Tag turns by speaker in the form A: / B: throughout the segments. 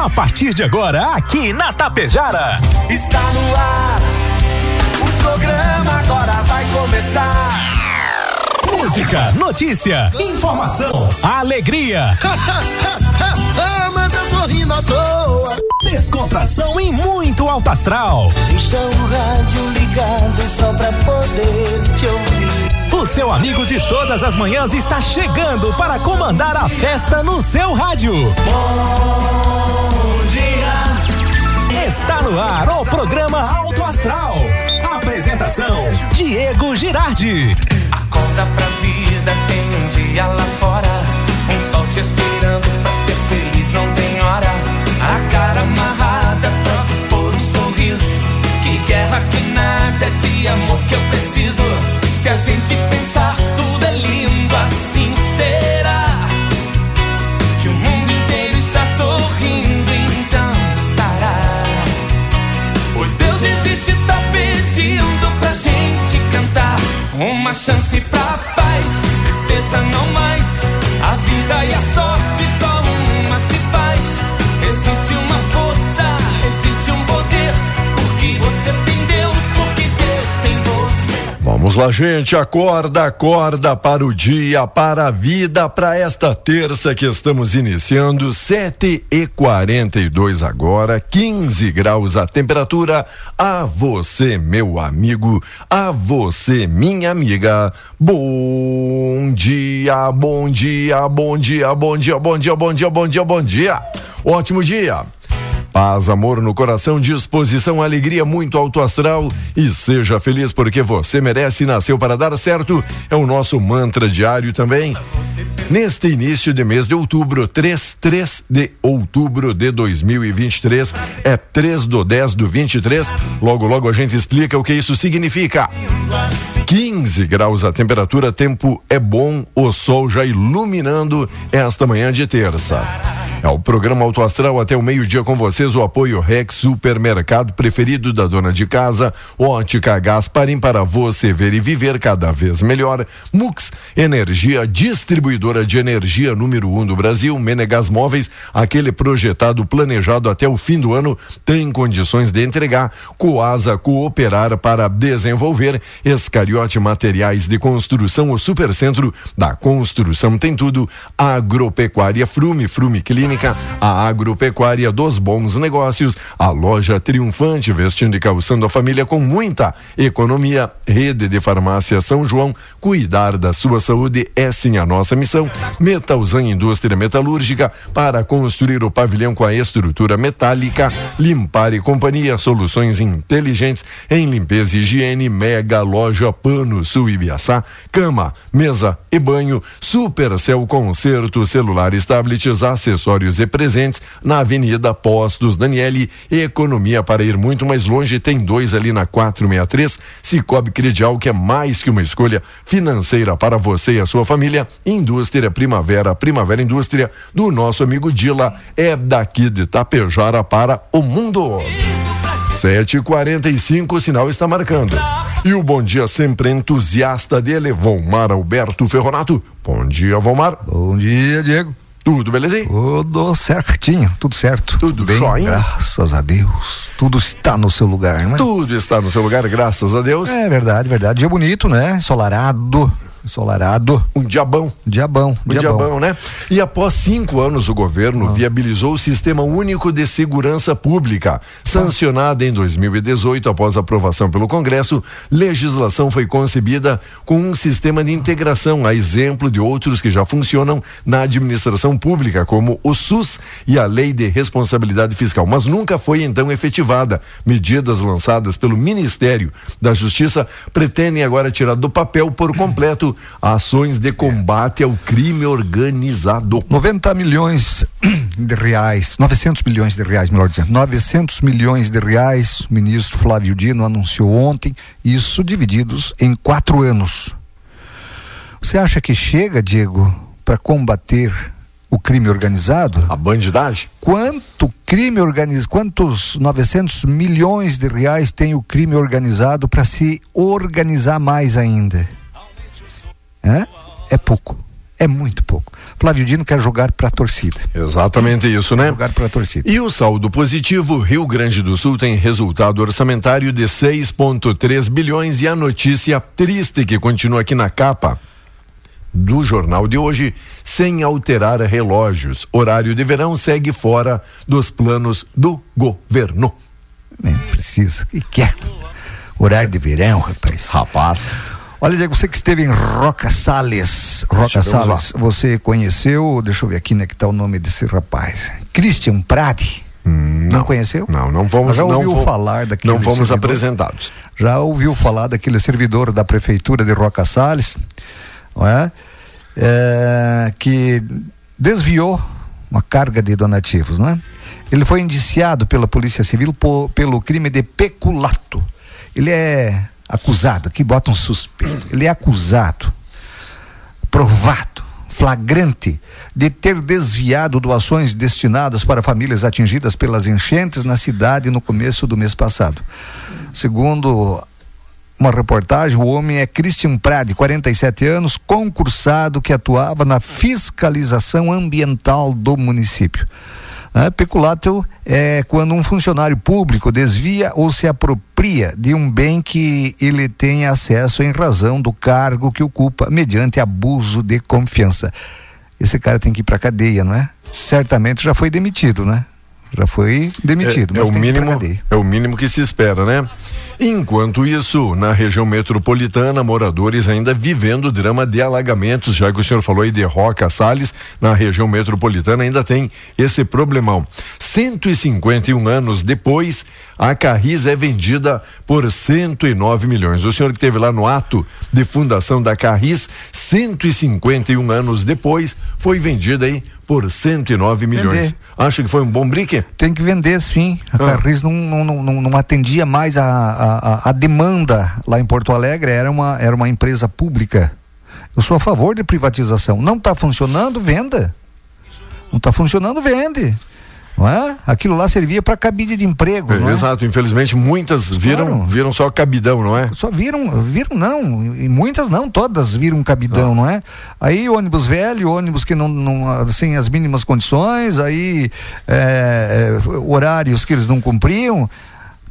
A: A partir de agora, aqui na Tapejara.
B: Está no ar. O programa agora vai começar.
A: Música, notícia, informação, alegria.
B: Mas eu tô rindo à toa.
A: Descontração e muito alto astral.
B: Deixa o rádio ligado só pra poder te ouvir.
A: O seu amigo de todas as manhãs está chegando para comandar a festa no seu rádio.
B: Bom
A: no ar o programa Alto Astral. Apresentação: Diego Girardi.
C: Acorda pra vida, tem um dia lá fora. Um sol te esperando pra ser feliz, não tem hora. A cara amarrada, troca por um sorriso. Que guerra que nada de amor que eu preciso. Se a gente pensar, tudo é lindo, assim será. Deus existe, tá pedindo pra gente cantar. Uma chance pra paz, tristeza não mais. A vida e a sorte
D: Vamos lá, gente. Acorda, acorda para o dia, para a vida, para esta terça que estamos iniciando, 7 e 42 agora, 15 graus a temperatura. A você, meu amigo, a você, minha amiga. Bom dia, bom dia, bom dia, bom dia, bom dia, bom dia, bom dia, bom dia. Ótimo dia. Paz, amor no coração, disposição, alegria, muito alto astral e seja feliz porque você merece nasceu para dar certo. É o nosso mantra diário também. Neste início de mês de outubro, 3, 3 de outubro de 2023, é 3 do 10 do 23. Logo, logo a gente explica o que isso significa. 15 graus a temperatura, tempo é bom, o sol já iluminando esta manhã de terça. É o programa Auto Astral até o meio-dia com vocês, o apoio Rex Supermercado preferido da dona de casa, Ótica Gasparim para você ver e viver cada vez melhor. Mux Energia, distribuidora de energia número um do Brasil, Menegas Móveis, aquele projetado, planejado até o fim do ano, tem condições de entregar. Coasa Cooperar para desenvolver. Escariote Materiais de Construção, o Supercentro da Construção tem tudo. Agropecuária Frume, Frume Clínica, a agropecuária dos bons negócios, a loja triunfante, vestindo e calçando a família com muita economia. Rede de Farmácia São João, cuidar da sua saúde é sim a nossa missão. Metalzan Indústria Metalúrgica, para construir o pavilhão com a estrutura metálica. Limpar e Companhia, soluções inteligentes em limpeza e higiene. Mega Loja Pano Sul Ibiaçá, cama, mesa e banho. Supercel Concerto, celulares, tablets, acessórios e presentes na Avenida Postos Daniele. Economia para ir muito mais longe, tem dois ali na 463. Cicobi Credial, que é mais que uma escolha financeira para você e a sua família. Indústria Primavera, Primavera Indústria, do nosso amigo Dila, é daqui de Tapejara para o mundo. 7h45, o sinal está marcando. E o bom dia sempre entusiasta dele, Vomar Alberto Ferronato. Bom dia, Vomar.
E: Bom dia, Diego.
D: Tudo belezinho?
E: Tudo certinho, tudo certo.
D: Tudo
E: bem,
D: joinha?
E: graças a Deus. Tudo está no seu lugar, né?
D: Tudo está no seu lugar, graças a Deus.
E: É verdade, verdade. Dia bonito, né? Ensolarado. Ensolarado.
D: Um diabão.
E: Diabão.
D: Um diabão, né? E após cinco anos, o governo viabilizou o Sistema Único de Segurança Pública. Sancionada em 2018, após aprovação pelo Congresso, legislação foi concebida com um sistema de integração, a exemplo de outros que já funcionam na administração pública, como o SUS e a Lei de Responsabilidade Fiscal, mas nunca foi então efetivada. Medidas lançadas pelo Ministério da Justiça pretendem agora tirar do papel por completo ações de combate ao crime organizado.
E: 90 milhões de reais, 900 milhões de reais, melhor dizendo, 900 milhões de reais, o ministro Flávio Dino anunciou ontem, isso divididos em quatro anos. Você acha que chega, Diego, para combater o crime organizado?
D: A bandidagem?
E: Quanto crime organizado, quantos 900 milhões de reais tem o crime organizado para se organizar mais ainda? É? É pouco. É muito pouco. Flávio Dino quer jogar para a torcida.
D: Exatamente isso, né?
E: Jogar para a torcida.
D: E o saldo positivo, Rio Grande do Sul tem resultado orçamentário de 6,3 bilhões e a notícia triste que continua aqui na capa do jornal de hoje, sem alterar relógios. Horário de verão segue fora dos planos do governo.
E: Nem precisa. O que quer? Horário de verão, rapaz.
D: Rapaz.
E: Olha, Diego, você que esteve em Roca Salles. Roca Salles, lá. você conheceu, deixa eu ver aqui, né, que tá o nome desse rapaz. Christian Prade.
D: Hum,
E: não. não. conheceu?
D: Não, não vamos.
E: Já ouviu falar daquele
D: Não fomos
E: servidor?
D: apresentados.
E: Já ouviu falar daquele servidor da prefeitura de Roca Salles, não é? é que desviou uma carga de donativos, não é? Ele foi indiciado pela Polícia Civil por, pelo crime de peculato. Ele é acusado, aqui bota um suspeito, ele é acusado, provado, flagrante, de ter desviado doações destinadas para famílias atingidas pelas enchentes na cidade no começo do mês passado. Segundo uma reportagem, o homem é Christian Prade, 47 anos, concursado que atuava na fiscalização ambiental do município. Né? Peculato é quando um funcionário público desvia ou se apropria de um bem que ele tem acesso em razão do cargo que ocupa, mediante abuso de confiança. Esse cara tem que ir para cadeia, não é? Certamente já foi demitido, né? Já foi demitido.
D: É, é o mínimo. É o mínimo que se espera, né? Enquanto isso, na região metropolitana, moradores ainda vivendo o drama de alagamentos, já que o senhor falou aí de Roca Salles, na região metropolitana ainda tem esse problemão. 151 anos depois, a Carris é vendida por 109 milhões. O senhor que teve lá no ato de fundação da Carris, 151 anos depois, foi vendida aí por 109 milhões. Vender. Acha que foi um bom brique?
E: Tem que vender, sim. A ah. Carris não, não, não, não, atendia mais a, a, a, demanda lá em Porto Alegre, era uma, era uma empresa pública. Eu sou a favor de privatização. Não está funcionando, venda. Não está funcionando, vende não é? Aquilo lá servia para cabide de emprego. É,
D: exato, infelizmente muitas viram, claro. viram só cabidão, não é?
E: Só viram, viram não, e muitas não, todas viram cabidão, ah. não é? Aí ônibus velho, ônibus que não, não sem as mínimas condições, aí é, é, horários que eles não cumpriam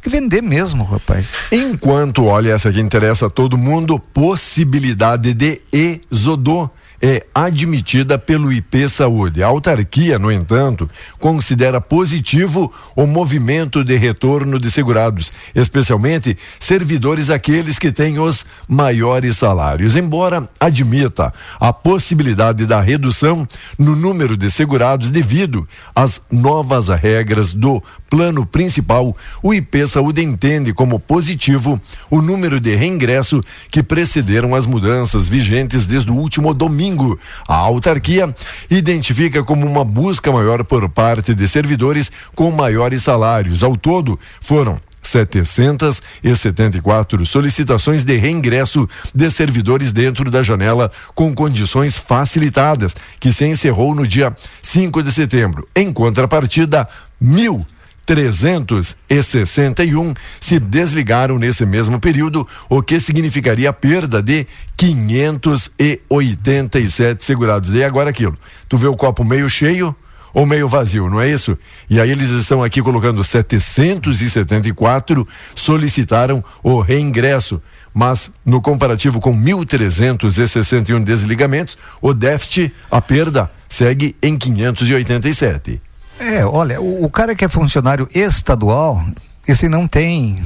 E: que vender mesmo, rapaz.
D: Enquanto, olha, essa aqui interessa a todo mundo, possibilidade de êxodo é admitida pelo IP Saúde. A autarquia, no entanto, considera positivo o movimento de retorno de segurados, especialmente servidores aqueles que têm os maiores salários. Embora admita a possibilidade da redução no número de segurados devido às novas regras do plano principal, o IP Saúde entende como positivo o número de reingresso que precederam as mudanças vigentes desde o último domingo domingo. A autarquia identifica como uma busca maior por parte de servidores com maiores salários. Ao todo, foram 774 solicitações de reingresso de servidores dentro da janela com condições facilitadas, que se encerrou no dia 5 de setembro. Em contrapartida, mil 361 se desligaram nesse mesmo período, o que significaria a perda de 587 segurados. E agora aquilo. Tu vê o copo meio cheio ou meio vazio, não é isso? E aí eles estão aqui colocando 774 solicitaram o reingresso, mas no comparativo com 1.361 desligamentos, o déficit, a perda, segue em 587.
E: É, olha, o, o cara que é funcionário estadual, esse não tem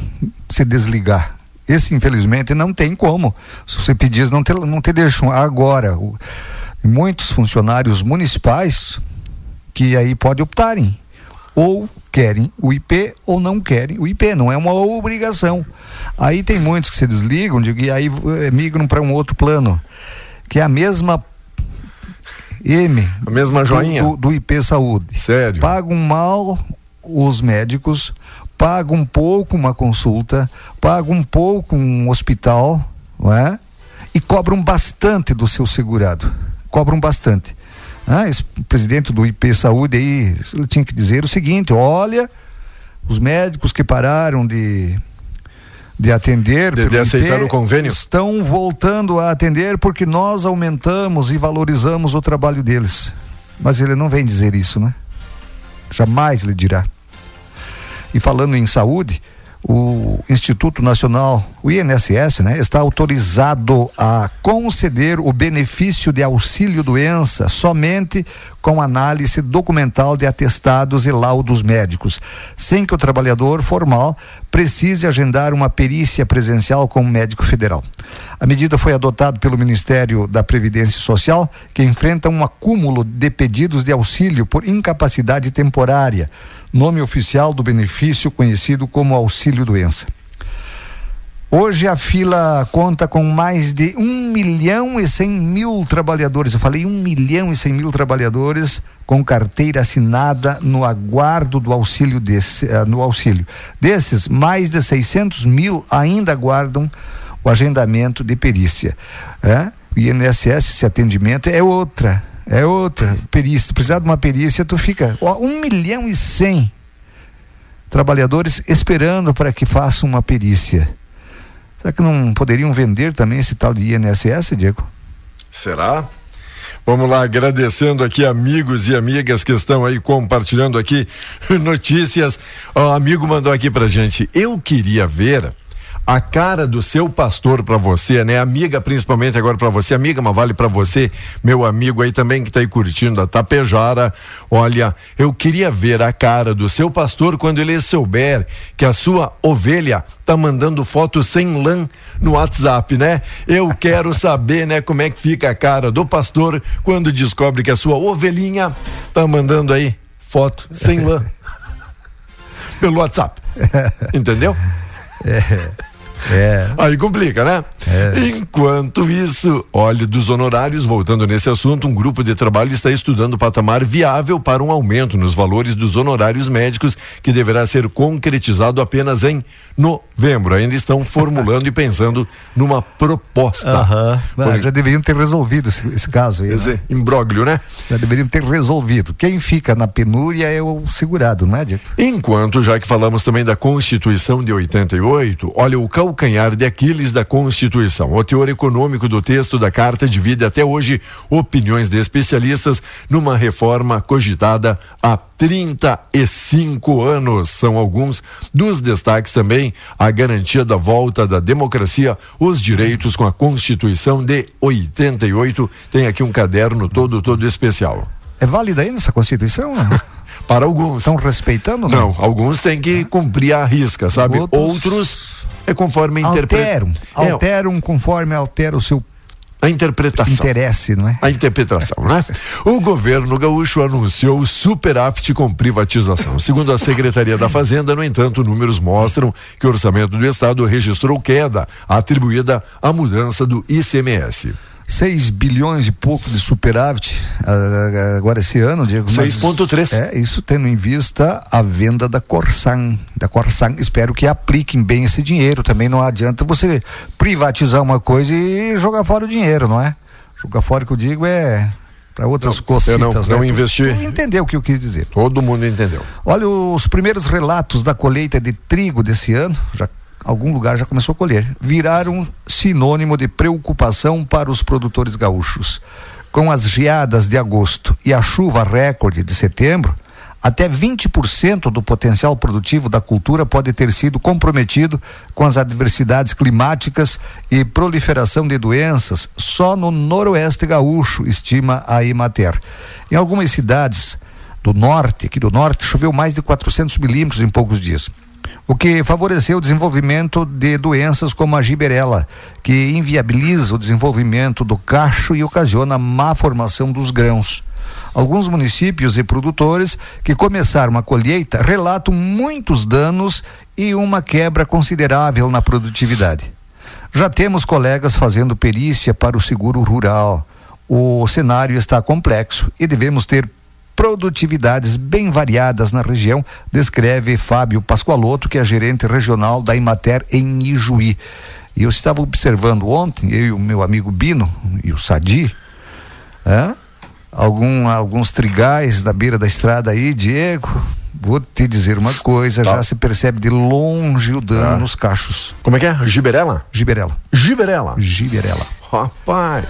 E: se desligar. Esse, infelizmente, não tem como. Se você pedir, não te, não te deixam. Agora, o, muitos funcionários municipais que aí pode optarem. Ou querem o IP ou não querem o IP, não é uma obrigação. Aí tem muitos que se desligam e aí eh, migram para um outro plano, que é a mesma M.
D: A mesma joinha?
E: Do, do, IP Saúde.
D: Sério?
E: Pagam mal os médicos, pagam um pouco uma consulta, pagam um pouco um hospital, não é? E cobram bastante do seu segurado. Cobram bastante. Ah, esse presidente do IP Saúde aí, ele tinha que dizer o seguinte: olha, os médicos que pararam de de atender,
D: de, de aceitar o convênio,
E: estão voltando a atender porque nós aumentamos e valorizamos o trabalho deles. Mas ele não vem dizer isso, né? Jamais lhe dirá. E falando em saúde, o Instituto Nacional, o INSS, né, está autorizado a conceder o benefício de auxílio doença somente com análise documental de atestados e laudos médicos, sem que o trabalhador formal precise agendar uma perícia presencial com o médico federal. A medida foi adotada pelo Ministério da Previdência Social, que enfrenta um acúmulo de pedidos de auxílio por incapacidade temporária nome oficial do benefício conhecido como auxílio doença. Hoje a fila conta com mais de um milhão e cem mil trabalhadores. Eu falei um milhão e cem mil trabalhadores com carteira assinada no aguardo do auxílio desse, uh, no auxílio. Desses, mais de 600 mil ainda aguardam o agendamento de perícia. É? O INSS, esse atendimento é outra é outra perícia. Tu precisar de uma perícia, tu fica ó, um milhão e cem trabalhadores esperando para que façam uma perícia. Será que não poderiam vender também esse tal de INSS, Diego?
D: Será? Vamos lá, agradecendo aqui amigos e amigas que estão aí compartilhando aqui notícias. O amigo mandou aqui pra gente. Eu queria ver a cara do seu pastor para você, né? Amiga, principalmente agora para você, amiga, mas vale para você, meu amigo aí também que tá aí curtindo a Tapejara. Olha, eu queria ver a cara do seu pastor quando ele souber que a sua ovelha tá mandando foto sem lã no WhatsApp, né? Eu quero saber, né, como é que fica a cara do pastor quando descobre que a sua ovelhinha tá mandando aí foto sem lã pelo WhatsApp. Entendeu?
E: É. É.
D: Aí complica, né? É. Enquanto isso, olha, dos honorários, voltando nesse assunto, um grupo de trabalho está estudando o patamar viável para um aumento nos valores dos honorários médicos, que deverá ser concretizado apenas em novembro. Ainda estão formulando e pensando numa proposta.
E: Uhum. Por... Já deveriam ter resolvido esse, esse caso aí. Esse né?
D: imbróglio, né?
E: Já deveriam ter resolvido. Quem fica na penúria é o segurado, não é, Diego?
D: Enquanto, já que falamos também da Constituição de 88, olha, o cal calcanhar de Aquiles da Constituição. O teor econômico do texto da Carta divide até hoje opiniões de especialistas numa reforma cogitada há 35 anos. São alguns dos destaques também a garantia da volta da democracia, os direitos com a Constituição de 88. Tem aqui um caderno todo, todo especial.
E: É válida ainda essa Constituição?
D: Para alguns.
E: Estão respeitando?
D: Não, não, alguns têm que cumprir a risca, sabe? Outros, Outros é conforme.
E: Alteram, é, alteram conforme altera o seu
D: a interpretação.
E: Interesse, não é?
D: A interpretação, né? O governo gaúcho anunciou o superávit com privatização. Segundo a Secretaria da Fazenda, no entanto, números mostram que o orçamento do estado registrou queda atribuída à mudança do ICMS.
E: 6 bilhões e pouco de superávit uh, agora esse ano, Diego.
D: 6,3.
E: É, isso tendo em vista a venda da Corsan. Da Corsan, espero que apliquem bem esse dinheiro. Também não adianta você privatizar uma coisa e jogar fora o dinheiro, não é? Jogar fora que eu digo é para outras não, cositas.
D: Não, né? não investir.
E: Entendeu o que eu quis dizer.
D: Todo mundo entendeu.
E: Olha, os primeiros relatos da colheita de trigo desse ano, já algum lugar já começou a colher, viraram sinônimo de preocupação para os produtores gaúchos. Com as geadas de agosto e a chuva recorde de setembro, até 20% do potencial produtivo da cultura pode ter sido comprometido com as adversidades climáticas e proliferação de doenças só no noroeste gaúcho, estima a Imater. Em algumas cidades do norte, aqui do norte, choveu mais de 400 milímetros em poucos dias o que favoreceu o desenvolvimento de doenças como a giberela, que inviabiliza o desenvolvimento do cacho e ocasiona má formação dos grãos. Alguns municípios e produtores que começaram a colheita relatam muitos danos e uma quebra considerável na produtividade. Já temos colegas fazendo perícia para o seguro rural. O cenário está complexo e devemos ter produtividades bem variadas na região, descreve Fábio Pascoaloto, que é gerente regional da Imater em Ijuí. E eu estava observando ontem, eu e o meu amigo Bino e o Sadi, é? Algum, alguns trigais da beira da estrada aí, Diego, Vou te dizer uma coisa,
D: Tá.
E: já se percebe de longe o dano
D: Tá.
E: nos cachos.
D: Como é que é? Giberela?
E: Giberela.
D: Giberela.
E: Giberela.
D: Rapaz.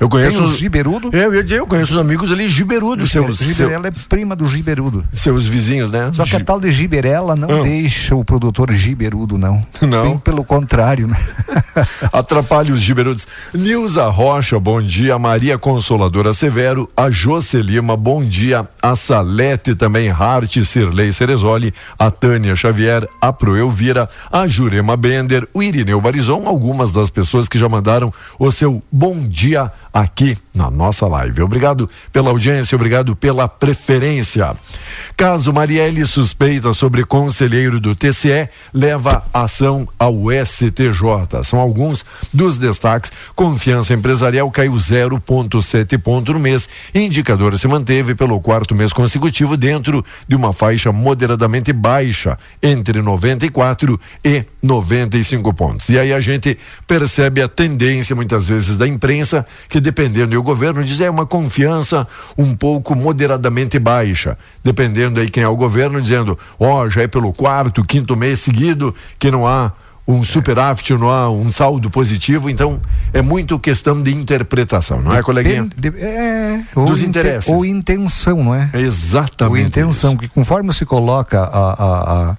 D: Eu
E: Tem
D: conheço.
E: os giberudo?
D: É, eu ia dizer, eu conheço os amigos ali giberudos, seus,
E: Giberela é prima do giberudo.
D: seus vizinhos, né?
E: Só que a tal de giberela não
D: Ah.
E: deixa o produtor giberudo, não.
D: Não?
E: Bem pelo contrário, né?
D: Atrapalha os giberudos. Nilza Rocha, bom dia. Maria Consoladora Severo. A José Lima, bom dia. A Salete também. Hart, Cirlei Cerezoli. A Tânia Xavier. A Pro Elvira. A Jurema Bender. O Irineu Barizon. Algumas das pessoas que já mandaram o seu bom dia aqui na nossa live. Obrigado pela audiência, obrigado pela preferência. Caso Marielle suspeita sobre conselheiro do TCE, leva ação ao STJ. São alguns dos destaques. Confiança empresarial caiu 0,7 ponto no mês. Indicador se manteve pelo quarto mês consecutivo dentro de uma faixa moderadamente baixa, entre 94 e 95 pontos. E aí a gente percebe a tendência muitas vezes da imprensa que dependendo do governo diz é uma confiança um pouco moderadamente baixa, dependendo aí quem é o governo dizendo, ó, já é pelo quarto, quinto mês seguido que não há um superávit, não há um saldo positivo, então é muito questão de interpretação, não é, coleguinha?
E: De- é,
D: Dos
E: inte-
D: interesses.
E: ou intenção, não é?
D: Exatamente.
E: Ou intenção,
D: isso.
E: que conforme se coloca a, a, a,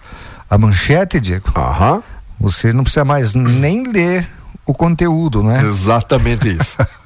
E: a manchete, Diego,
D: Aham,
E: você não precisa mais nem ler o conteúdo, né?
D: exatamente isso.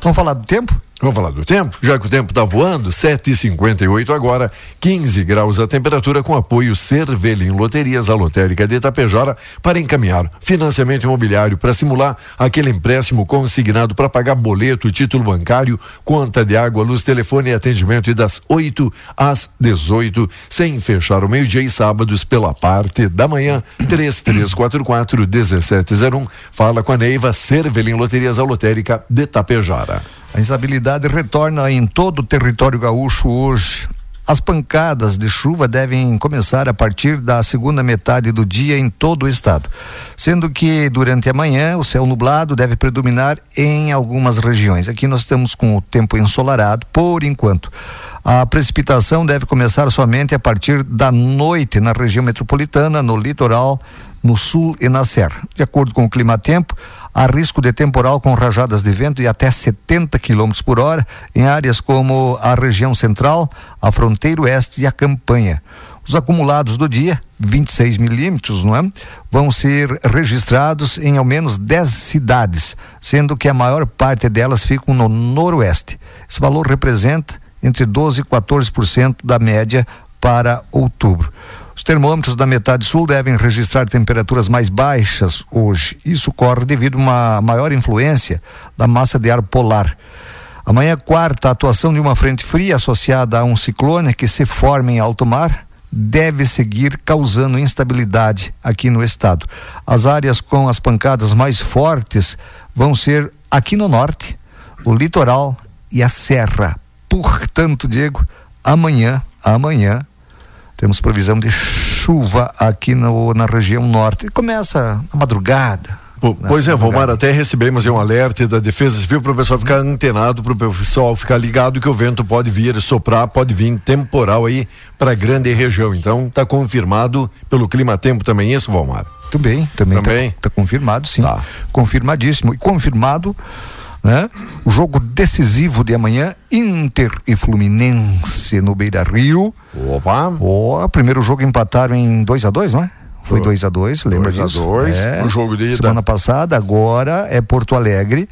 E: Vamos falar do tempo?
D: Vamos falar do tempo? Já que o tempo está voando, 7h58 agora, 15 graus a temperatura com apoio Cervelim Loterias, a lotérica de Itapejara, para encaminhar financiamento imobiliário para simular aquele empréstimo consignado para pagar boleto, título bancário, conta de água, luz, telefone e atendimento e das 8 às 18, sem fechar o meio-dia e sábados pela parte da manhã, 3344 1701. Fala com a Neiva Cervelim Loterias, a lotérica de Itapejara.
E: A instabilidade retorna em todo o território gaúcho hoje. As pancadas de chuva devem começar a partir da segunda metade do dia em todo o estado, sendo que durante a manhã o céu nublado deve predominar em algumas regiões. Aqui nós estamos com o tempo ensolarado por enquanto. A precipitação deve começar somente a partir da noite na região metropolitana, no litoral, no sul e na serra. De acordo com o clima-tempo, há risco de temporal com rajadas de vento de até 70 km por hora em áreas como a região central, a fronteira oeste e a campanha. Os acumulados do dia, 26 milímetros, não é? Vão ser registrados em ao menos 10 cidades, sendo que a maior parte delas ficam no noroeste. Esse valor representa entre 12 e 14% da média para outubro. Os termômetros da metade sul devem registrar temperaturas mais baixas hoje. Isso ocorre devido a uma maior influência da massa de ar polar. Amanhã, quarta, a atuação de uma frente fria associada a um ciclone que se forma em alto mar deve seguir causando instabilidade aqui no estado. As áreas com as pancadas mais fortes vão ser aqui no norte, o litoral e a serra. Portanto, Diego, amanhã, amanhã, temos previsão de chuva aqui no, na região norte. Começa na madrugada.
D: Pô, pois é, Valmar,
E: madrugada.
D: até recebemos um alerta da Defesa Civil para o pessoal ficar antenado, para o pessoal ficar ligado que o vento pode vir soprar, pode vir temporal aí para a grande região. Então, está confirmado pelo clima tempo também isso, Valmar?
E: Também, também
D: Também?
E: está confirmado, sim.
D: Tá.
E: Confirmadíssimo. E confirmado, né? O jogo decisivo de amanhã, Inter e Fluminense no Beira Rio.
D: Opa!
E: O primeiro jogo empataram em 2 a 2 não é? Foi 2 a 2 lembra
D: 2 a
E: disso?
D: 2,
E: é.
D: o jogo de ida.
E: Semana passada, agora é Porto Alegre.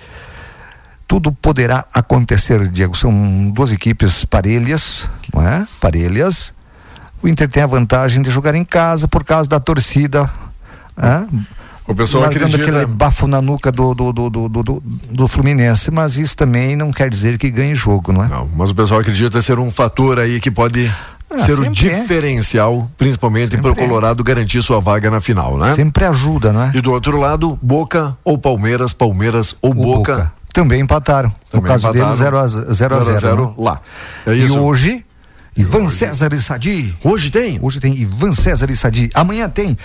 E: Tudo poderá acontecer, Diego. São duas equipes parelhas, não é? Parelhas. O Inter tem a vantagem de jogar em casa por causa da torcida. é?
D: O pessoal
E: marcando
D: acredita.
E: aquele bafo na nuca do, do, do, do, do, Fluminense, mas isso também não quer dizer que ganhe jogo, não é?
D: Não, mas o pessoal acredita ser um fator aí que pode
E: Ah,
D: ser o
E: é.
D: diferencial, principalmente para o
E: é.
D: Colorado garantir sua vaga na final, né?
E: Sempre ajuda, não é?
D: E do outro lado, Boca ou Palmeiras, Palmeiras ou
E: O
D: Boca.
E: Também empataram. no
D: Também
E: caso
D: empataram.
E: deles, 0 a 0 a 0
D: 0 lá. É
E: E
D: isso.
E: hoje, Ivan César e Sadi.
D: Hoje tem?
E: Hoje tem Ivan César e Sadi. Amanhã tem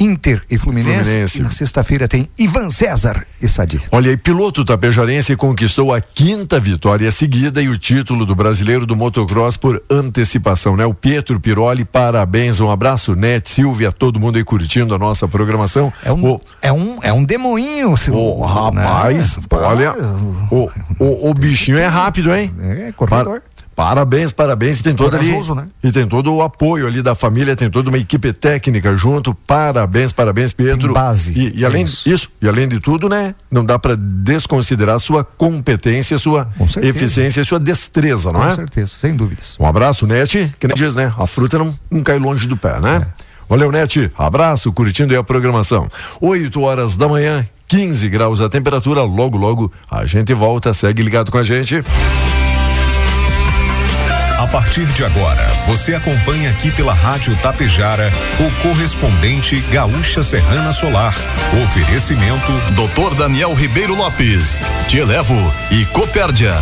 E: Inter e Fluminense.
D: Fluminense.
E: E na sexta-feira tem Ivan César e Sadi.
D: Olha aí, piloto tapejarense conquistou a quinta vitória seguida e o título do brasileiro do motocross por antecipação, né? O Pietro Piroli, parabéns, um abraço, Net, Silvia, todo mundo aí curtindo a nossa programação.
E: É um,
D: O-
E: é um, é um demoinho. seu-
D: Ô, rapaz,
E: né?
D: olha, o, o, o bichinho é rápido, hein?
E: É, corredor.
D: Par- Parabéns, parabéns. E tem todo ali.
E: Né?
D: E tem todo o apoio ali da família, tem toda uma equipe técnica junto. Parabéns, parabéns, Pedro.
E: Tem base.
D: E, e além
E: Isso.
D: isso. e além de tudo, né? Não dá para desconsiderar sua competência, sua
E: Com
D: eficiência e sua destreza, não
E: Com
D: é?
E: certeza, sem dúvidas.
D: Um abraço, Net, que nem diz, né? A fruta não, não cai longe do pé, né?
E: É.
D: Valeu, Net. Abraço, curtindo aí a programação. 8 horas da manhã, 15 graus a temperatura. Logo, logo a gente volta. Segue ligado com a gente.
A: A partir de agora, você acompanha aqui pela Rádio Tapejara o correspondente Gaúcha Serrana Solar. Oferecimento
F: Doutor Daniel Ribeiro Lopes, Te Elevo e Copérdia.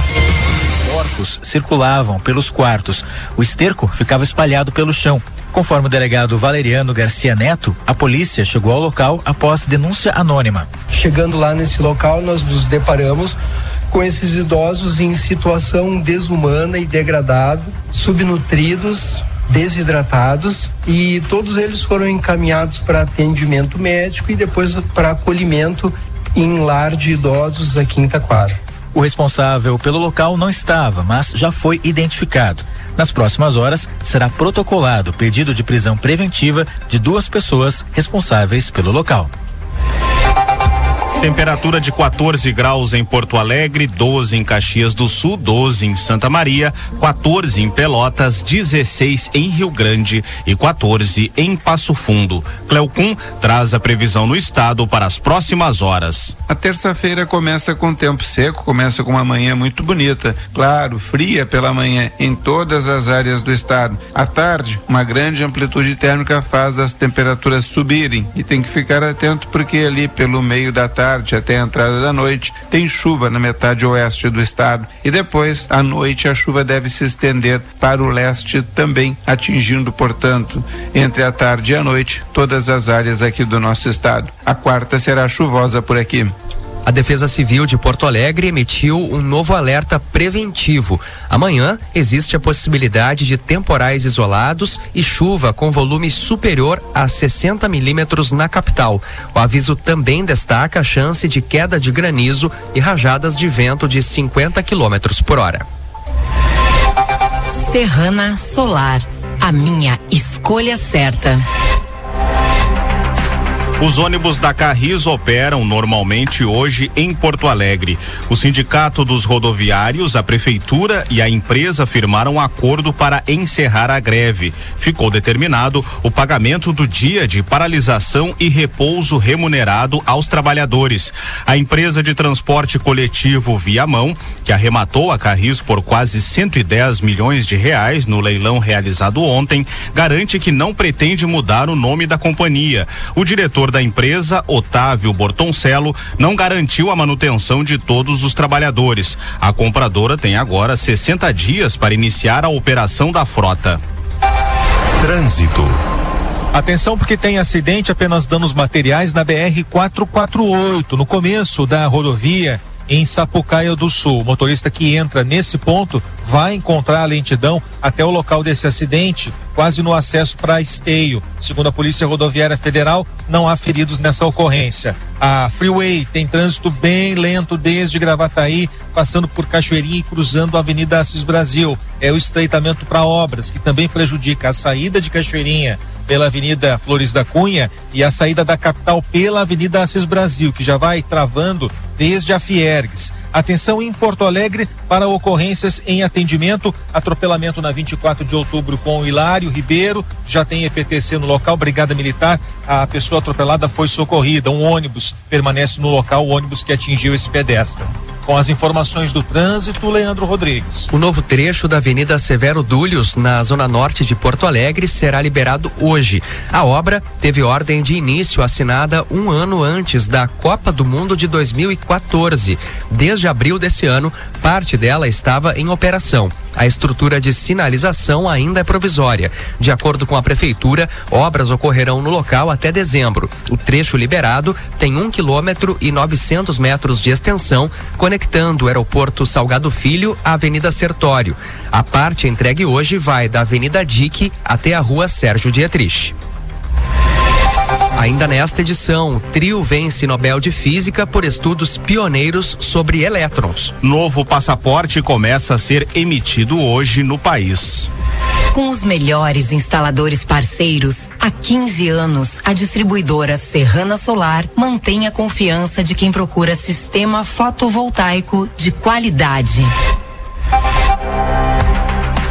G: Porcos circulavam pelos quartos. O esterco ficava espalhado pelo chão. Conforme o delegado Valeriano Garcia Neto, a polícia chegou ao local após denúncia anônima.
H: Chegando lá nesse local, nós nos deparamos com esses idosos em situação desumana e degradado, subnutridos, desidratados e todos eles foram encaminhados para atendimento médico e depois para acolhimento em lar de idosos aqui em Taquara.
G: O responsável pelo local não estava, mas já foi identificado. Nas próximas horas, será protocolado pedido de prisão preventiva de duas pessoas responsáveis pelo local.
I: Temperatura de 14 graus em Porto Alegre, 12 em Caxias do Sul, 12 em Santa Maria, 14 em Pelotas, 16 em Rio Grande e 14 em Passo Fundo. Cleocum traz a previsão no estado para as próximas horas.
J: A terça-feira começa com tempo seco, começa com uma manhã muito bonita, claro, fria pela manhã em todas as áreas do estado. À tarde, uma grande amplitude térmica faz as temperaturas subirem e tem que ficar atento porque ali pelo meio da tarde até a entrada da noite tem chuva na metade oeste do estado e depois à noite a chuva deve se estender para o leste também, atingindo, portanto, entre a tarde e a noite todas as áreas aqui do nosso estado. A quarta será chuvosa por aqui.
K: A Defesa Civil de Porto Alegre emitiu um novo alerta preventivo. Amanhã existe a possibilidade de temporais isolados e chuva com volume superior a 60 milímetros na capital. O aviso também destaca a chance de queda de granizo e rajadas de vento de 50 quilômetros por hora.
L: Serrana Solar, a minha escolha certa.
I: Os ônibus da Carris operam normalmente hoje em Porto Alegre. O Sindicato dos Rodoviários, a Prefeitura e a empresa firmaram um acordo para encerrar a greve. Ficou determinado o pagamento do dia de paralisação e repouso remunerado aos trabalhadores. A empresa de transporte coletivo Viamão, que arrematou a Carris por quase 110 milhões de reais no leilão realizado ontem, garante que não pretende mudar o nome da companhia. O diretor da empresa, Otávio Bortoncello, não garantiu a manutenção de todos os trabalhadores. A compradora tem agora 60 dias para iniciar a operação da frota.
A: Trânsito.
M: Atenção porque tem acidente, apenas danos materiais na BR 448, no começo da rodovia em Sapucaia do Sul. O motorista que entra nesse ponto vai encontrar a lentidão até o local desse acidente, quase no acesso para Esteio. Segundo a Polícia Rodoviária Federal, não há feridos nessa ocorrência. A Freeway tem trânsito bem lento desde Gravataí, passando por Cachoeirinha e cruzando a Avenida Assis Brasil. É o estreitamento para obras, que também prejudica a saída de Cachoeirinha pela Avenida Flores da Cunha e a saída da capital pela Avenida Assis Brasil, que já vai travando desde a Fiergues. Atenção em Porto Alegre para ocorrências em atendimento, atropelamento na 24 de outubro com o Hilário Ribeiro, já tem EPTC no local, Brigada Militar, a pessoa atropelada foi socorrida, um ônibus permanece no local, o ônibus que atingiu esse pedestre. Com as informações do trânsito, Leandro Rodrigues.
K: O novo trecho da Avenida Severo Dúlios, na zona norte de Porto Alegre, será liberado hoje. A obra teve ordem de início assinada um ano antes da Copa do Mundo de 2014. Desde abril desse ano, parte dela estava em operação. A estrutura de sinalização ainda é provisória. De acordo com a prefeitura, obras ocorrerão no local até dezembro. O trecho liberado tem um quilômetro e 900 metros de extensão, conectando o aeroporto Salgado Filho à Avenida Sertório. A parte entregue hoje vai da Avenida Dique até a Rua Sérgio Dietrich. Ainda nesta edição, o trio vence Nobel de Física por estudos pioneiros sobre elétrons.
I: Novo passaporte começa a ser emitido hoje no país.
L: Com os melhores instaladores parceiros, há 15 anos, a distribuidora Serrana Solar mantém a confiança de quem procura sistema fotovoltaico de qualidade.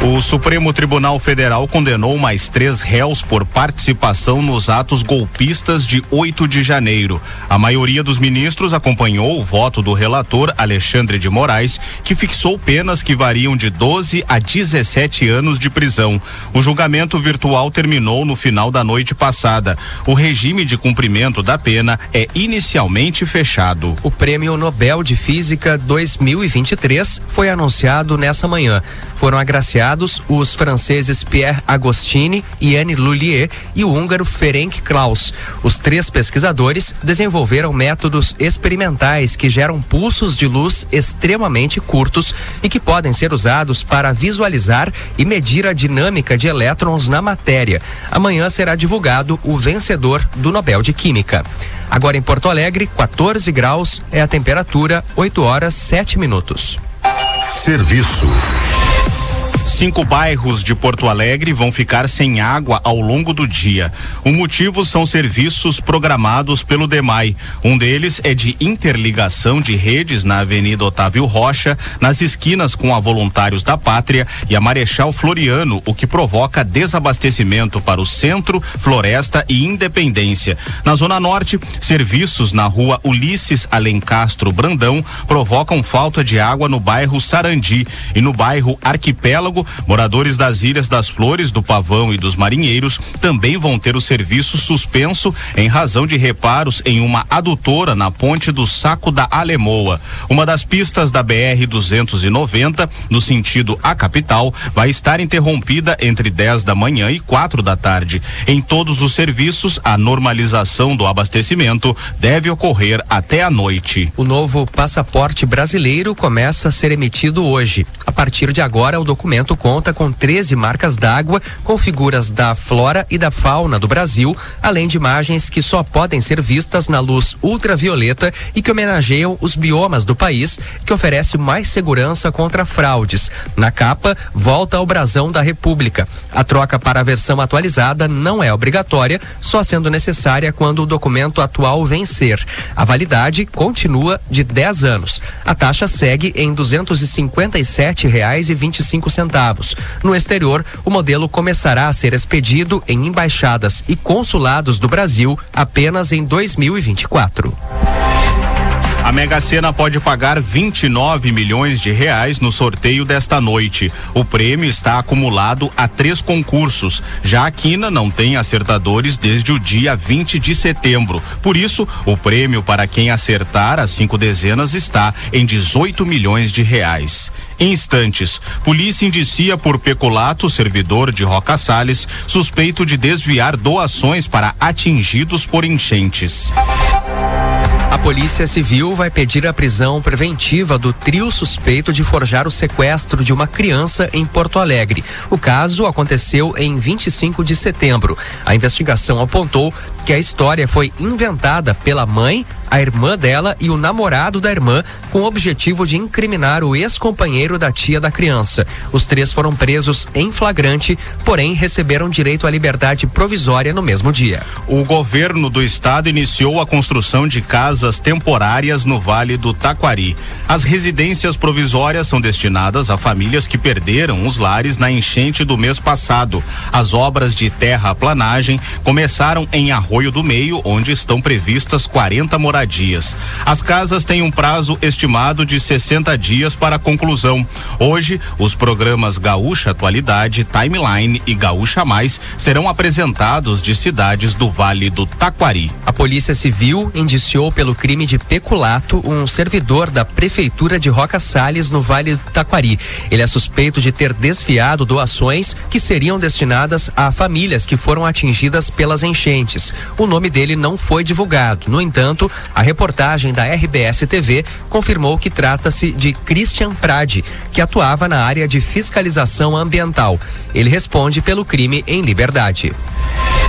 I: O Supremo Tribunal Federal condenou mais três réus por participação nos atos golpistas de 8 de janeiro. A maioria dos ministros acompanhou o voto do relator Alexandre de Moraes, que fixou penas que variam de 12 a 17 anos de prisão. O julgamento virtual terminou no final da noite passada. O regime de cumprimento da pena é inicialmente fechado.
K: O Prêmio Nobel de Física 2023 foi anunciado nessa manhã. Foram agraciados os franceses Pierre Agostini e Anne Lullier e o húngaro Ferenc Klaus. Os três pesquisadores desenvolveram métodos experimentais que geram pulsos de luz extremamente curtos e que podem ser usados para visualizar e medir a dinâmica de elétrons na matéria. Amanhã será divulgado o vencedor do Nobel de Química. Agora em Porto Alegre, 14 graus é a temperatura, 8 horas 7 minutos.
A: Serviço.
I: Cinco bairros de Porto Alegre vão ficar sem água ao longo do dia. O motivo são serviços programados pelo DEMAI. Um deles é de interligação de redes na Avenida Otávio Rocha, nas esquinas com a Voluntários da Pátria e a Marechal Floriano, o que provoca desabastecimento para o centro, Floresta e Independência. Na Zona Norte, serviços na rua Ulisses Alencastro Brandão provocam falta de água no bairro Sarandi e no bairro Arquipélago moradores das Ilhas das Flores, do Pavão e dos Marinheiros também vão ter o serviço suspenso em razão de reparos em uma adutora na ponte do Saco da Alemoa. Uma das pistas da BR 290, no sentido à capital, vai estar interrompida entre 10 da manhã e 4 da tarde. Em todos os serviços, a normalização do abastecimento deve ocorrer até a noite.
K: O novo passaporte brasileiro começa a ser emitido hoje. A partir de agora, o documento conta com 13 marcas d'água com figuras da flora e da fauna do Brasil, além de imagens que só podem ser vistas na luz ultravioleta e que homenageiam os biomas do país, que oferece mais segurança contra fraudes. Na capa, volta ao brasão da República. A troca para a versão atualizada não é obrigatória, só sendo necessária quando o documento atual vencer. A validade continua de 10 anos. A taxa segue em 257 reais e 25 centavos. No exterior, o modelo começará a ser expedido em embaixadas e consulados do Brasil apenas em 2024.
I: A Mega Sena pode pagar 29 milhões de reais no sorteio desta noite. O prêmio está acumulado a três concursos. Já a Quina não tem acertadores desde o dia 20 de setembro. Por isso, o prêmio para quem acertar as cinco dezenas está em 18 milhões de reais. Em instantes, polícia indicia por peculato servidor de Roca Salles, suspeito de desviar doações para atingidos por enchentes.
K: A Polícia Civil vai pedir a prisão preventiva do trio suspeito de forjar o sequestro de uma criança em Porto Alegre. O caso aconteceu em 25 de setembro. A investigação apontou que a história foi inventada pela mãe, a irmã dela e o namorado da irmã, com o objetivo de incriminar o ex-companheiro da tia da criança. Os três foram presos em flagrante, porém receberam direito à liberdade provisória no mesmo dia.
I: O governo do estado iniciou a construção de casas temporárias no Vale do Taquari. As residências provisórias são destinadas a famílias que perderam os lares na enchente do mês passado. As obras de terraplanagem começaram em Arroio do Meio, onde estão previstas 40 moradias moradias. As casas têm um prazo estimado de 60 dias para conclusão. Hoje, os programas Gaúcha Atualidade, Timeline e Gaúcha Mais serão apresentados de cidades do Vale do Taquari.
K: A Polícia Civil indiciou pelo crime de peculato um servidor da Prefeitura de Roca Salles, no Vale do Taquari. Ele é suspeito de ter desviado doações que seriam destinadas a famílias que foram atingidas pelas enchentes. O nome dele não foi divulgado. No entanto, a reportagem da RBS TV confirmou que trata-se de Christian Prade, que atuava na área de fiscalização ambiental. Ele responde pelo crime em liberdade.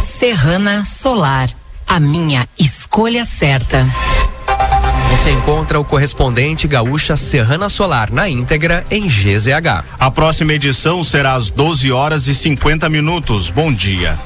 L: Serrana Solar, a minha escolha certa.
K: Você encontra o correspondente gaúcha Serrana Solar na íntegra em GZH.
I: A próxima edição será às 12 horas e 50 minutos. Bom dia.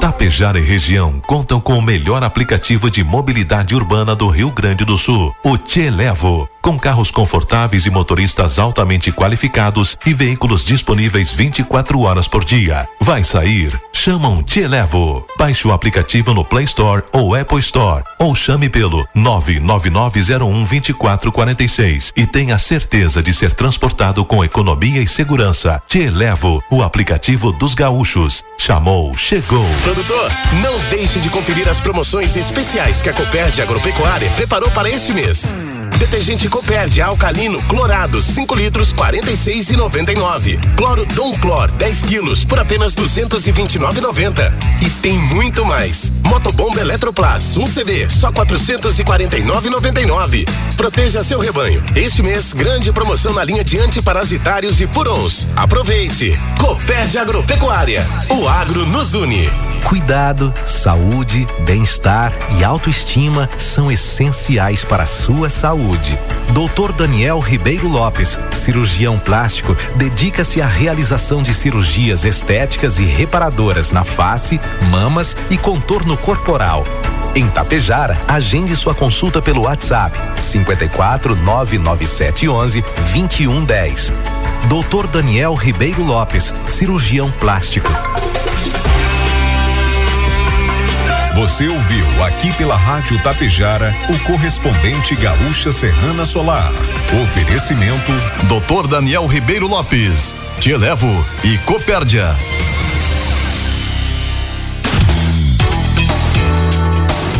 A: Tapejara e região contam com o melhor aplicativo de mobilidade urbana do Rio Grande do Sul, o Te Levo. Com carros confortáveis e motoristas altamente qualificados e veículos disponíveis 24 horas por dia. Vai sair? Chama um Te Levo. Baixe o aplicativo no Play Store ou Apple Store ou chame pelo 999012446 e tenha certeza de ser transportado com economia e segurança. Te Levo, o aplicativo dos gaúchos. Chamou, chegou.
N: Produtor, não deixe de conferir as promoções especiais que a Copérdia Agropecuária preparou para este mês. Detergente Copérdia alcalino clorado 5 litros 46,99. Cloro Dom Clor 10 quilos por apenas 229,90. E tem muito mais. Motobomba Eletroplas 1 CV só 449,99. Proteja seu rebanho. Este mês grande promoção na linha de antiparasitários e purons. Aproveite. Copérdia Agropecuária. O agro nos une.
O: Cuidado, saúde, bem-estar e autoestima são essenciais para a sua saúde. Dr. Daniel Ribeiro Lopes, cirurgião plástico, dedica-se à realização de cirurgias estéticas e reparadoras na face, mamas e contorno corporal. Em Tapejara, agende sua consulta pelo WhatsApp 54 99711 2110. Dr. Daniel Ribeiro Lopes, cirurgião plástico.
A: Você ouviu aqui pela Rádio Tapejara o correspondente Gaúcha Serrana Solar. Oferecimento
F: Dr. Daniel Ribeiro Lopes, Te Elevo e Copérdia.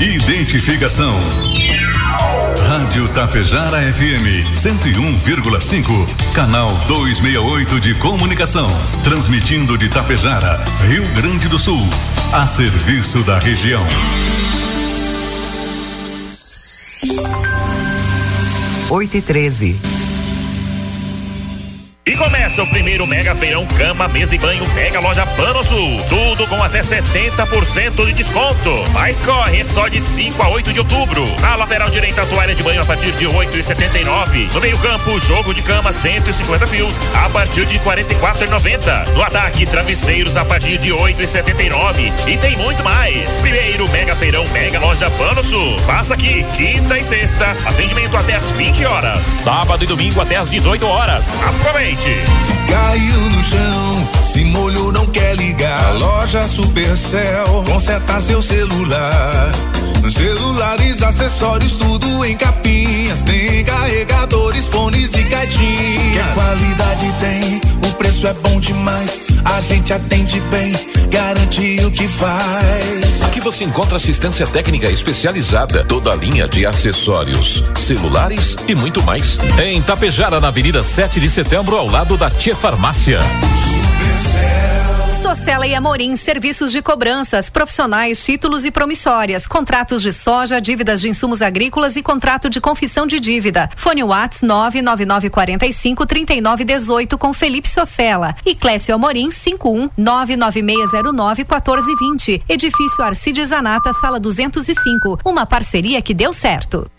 A: Identificação. Rádio Tapejara FM 101,5, canal 268 de comunicação, transmitindo de Tapejara, Rio Grande do Sul, a serviço da região.
P: Oito e treze.
Q: E começa o primeiro Mega Feirão Cama, Mesa e Banho Mega Loja Pano Sul. Tudo com até 70% de desconto. Mas corre, é só de 5 a 8 de outubro. Na lateral direita, toalha de banho a partir de 8,79. No meio-campo, jogo de cama 150 fios a partir de 44,90. No ataque, travesseiros a partir de 8,79. E tem muito mais. Primeiro Mega Feirão Mega Loja Pano Sul. Passa aqui, quinta e sexta. Atendimento até às 20 horas. Sábado e domingo até às 18 horas. Aproveite.
R: Se caiu no chão, se molhou, não quer ligar. Loja Supercell, conserta seu celular. Celulares, acessórios, tudo em capinhas. Tem carregadores, fones e caixinhas. Que qualidade tem, o preço é bom demais. A gente atende bem, garante o que faz.
S: Aqui você encontra assistência técnica especializada, toda a linha de acessórios, celulares e muito mais. Em Tapejara, na Avenida 7 de Setembro, ao lado da Tia Farmácia.
T: Socela e Amorim, serviços de cobranças, profissionais, títulos e promissórias, contratos de soja, dívidas de insumos agrícolas e contrato de confissão de dívida. Fone Whats 99945 3918 com Felipe Socela e Clécio Amorim 51 99609 1420. Edifício Arcides Zanata, sala 205. Uma parceria que deu certo.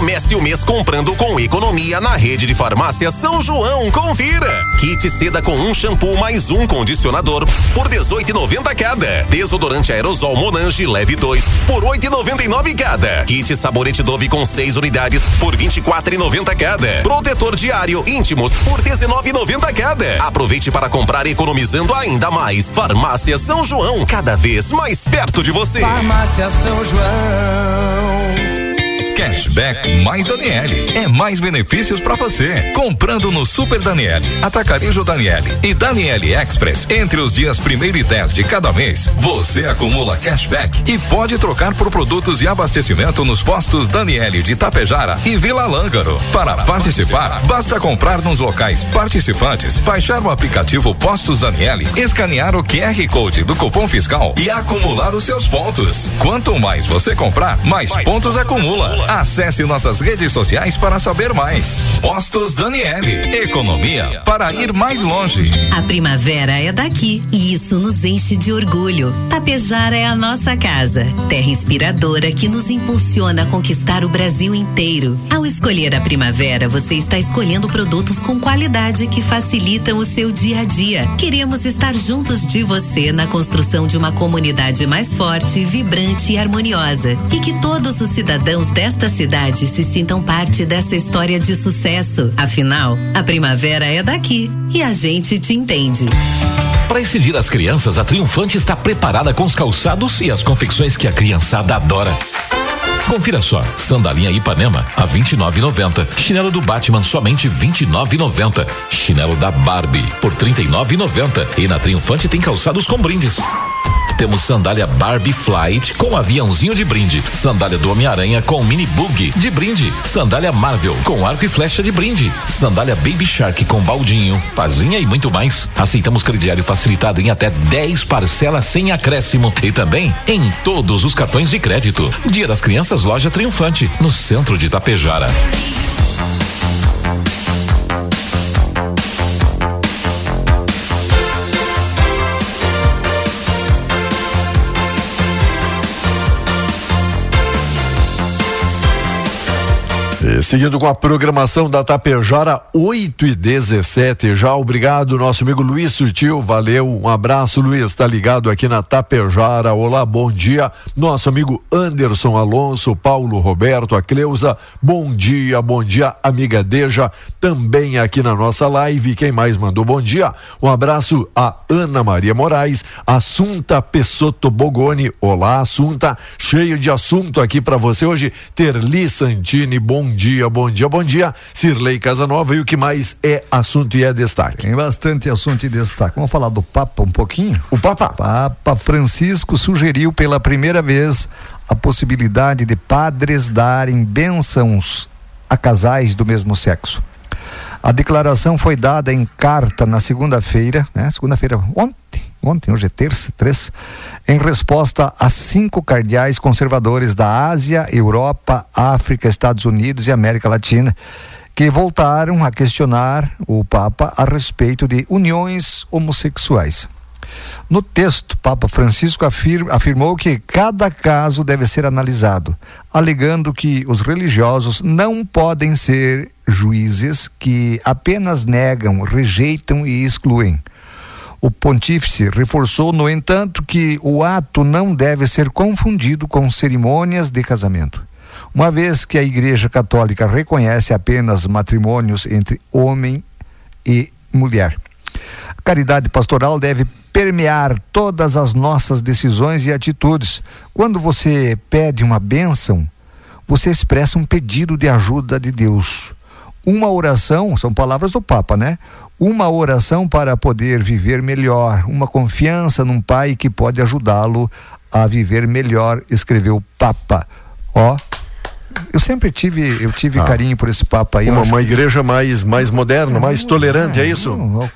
U: Comece o mês comprando com economia na rede de farmácia São João. Confira. Kit seda com um shampoo mais um condicionador por 18,90 cada. Desodorante aerosol Monange leve 2 por 8,99 cada. Kit sabonete Dove com 6 unidades por 24,90 cada. Protetor diário íntimos por 19,90 cada. Aproveite para comprar economizando ainda mais. Farmácia São João, cada vez mais perto de você.
C: Farmácia São João.
V: Cashback mais Daniele. É mais benefícios para você. Comprando no Super Daniele, Atacarejo Daniele e Daniele Express entre os dias 1 e 10 de cada mês, você acumula cashback e pode trocar por produtos de abastecimento nos postos Daniele de Tapejara e Vila Lângaro. Para participar, basta comprar nos locais participantes, baixar o aplicativo Postos Daniele, escanear o QR Code do cupom fiscal e acumular os seus pontos. Quanto mais você comprar, mais pontos acumula. Acesse nossas redes sociais para saber mais. Postos Daniele. Economia para ir mais longe.
W: A primavera é daqui e isso nos enche de orgulho. Tapejara é a nossa casa, terra inspiradora que nos impulsiona a conquistar o Brasil inteiro. Ao escolher a primavera, você está escolhendo produtos com qualidade que facilitam o seu dia a dia. Queremos estar juntos de você na construção de uma comunidade mais forte, vibrante e harmoniosa. E que todos os cidadãos desta cidade se sintam parte dessa história de sucesso. Afinal, a primavera é daqui e a gente te entende.
S: Para dia das crianças, a Triunfante está preparada com os calçados e as confecções que a criançada adora. Confira só, sandalinha Ipanema a 29,90. Chinelo do Batman somente 29,90. Chinelo da Barbie por 39,90. E na Triunfante tem calçados com brindes. Temos sandália Barbie Flight com aviãozinho de brinde. Sandália do Homem-Aranha com mini bug de brinde. Sandália Marvel com arco e flecha de brinde. Sandália Baby Shark com baldinho, pazinha e muito mais. Aceitamos crediário facilitado em até 10 parcelas sem acréscimo e também em todos os cartões de crédito. Dia das Crianças Loja Triunfante, no centro de Tapejara.
D: Seguindo com a programação da Tapejara 8 e 17. Já obrigado, nosso amigo Luiz Sutil. Valeu, um abraço, Luiz. Tá ligado aqui na Tapejara. Olá, bom dia. Nosso amigo Anderson Alonso, Paulo Roberto, a Cleusa. Bom dia, bom dia, amiga Deja. Também aqui na nossa live. Quem mais mandou bom dia? Um abraço a Ana Maria Moraes, Assunta Pessoto Bogoni. Olá, Assunta. Cheio de assunto aqui para você hoje. Terli Santini, bom dia, bom dia, bom dia. Cirlei Casanova e o que mais é assunto e é destaque?
E: Tem bastante assunto e destaque. Vamos falar do Papa um pouquinho?
D: O Papa?
E: Papa Francisco sugeriu pela primeira vez a possibilidade de padres darem bênçãos a casais do mesmo sexo. A declaração foi dada em carta na segunda-feira, né? Segunda-feira, ontem, ontem, hoje é terça, três, em resposta a cinco cardeais conservadores da Ásia, Europa, África, Estados Unidos e América Latina, que voltaram a questionar o Papa a respeito de uniões homossexuais. No texto, Papa Francisco afirma, afirmou que cada caso deve ser analisado, alegando que os religiosos não podem ser juízes que apenas negam, rejeitam e excluem. O pontífice reforçou, no entanto, que o ato não deve ser confundido com cerimônias de casamento. Uma vez que a Igreja Católica reconhece apenas matrimônios entre homem e mulher. A caridade pastoral deve permear todas as nossas decisões e atitudes. Quando você pede uma bênção, você expressa um pedido de ajuda de Deus. Uma oração, são palavras do Papa, né? Uma oração para poder viver melhor, uma confiança num pai que pode ajudá-lo a viver melhor, escreveu o Papa. Ó, eu sempre tive, eu tive
D: Ah.
E: carinho por esse Papa aí.
D: Uma,
E: acho
D: uma igreja mais, mais moderna, mais tolerante, é isso?
E: não,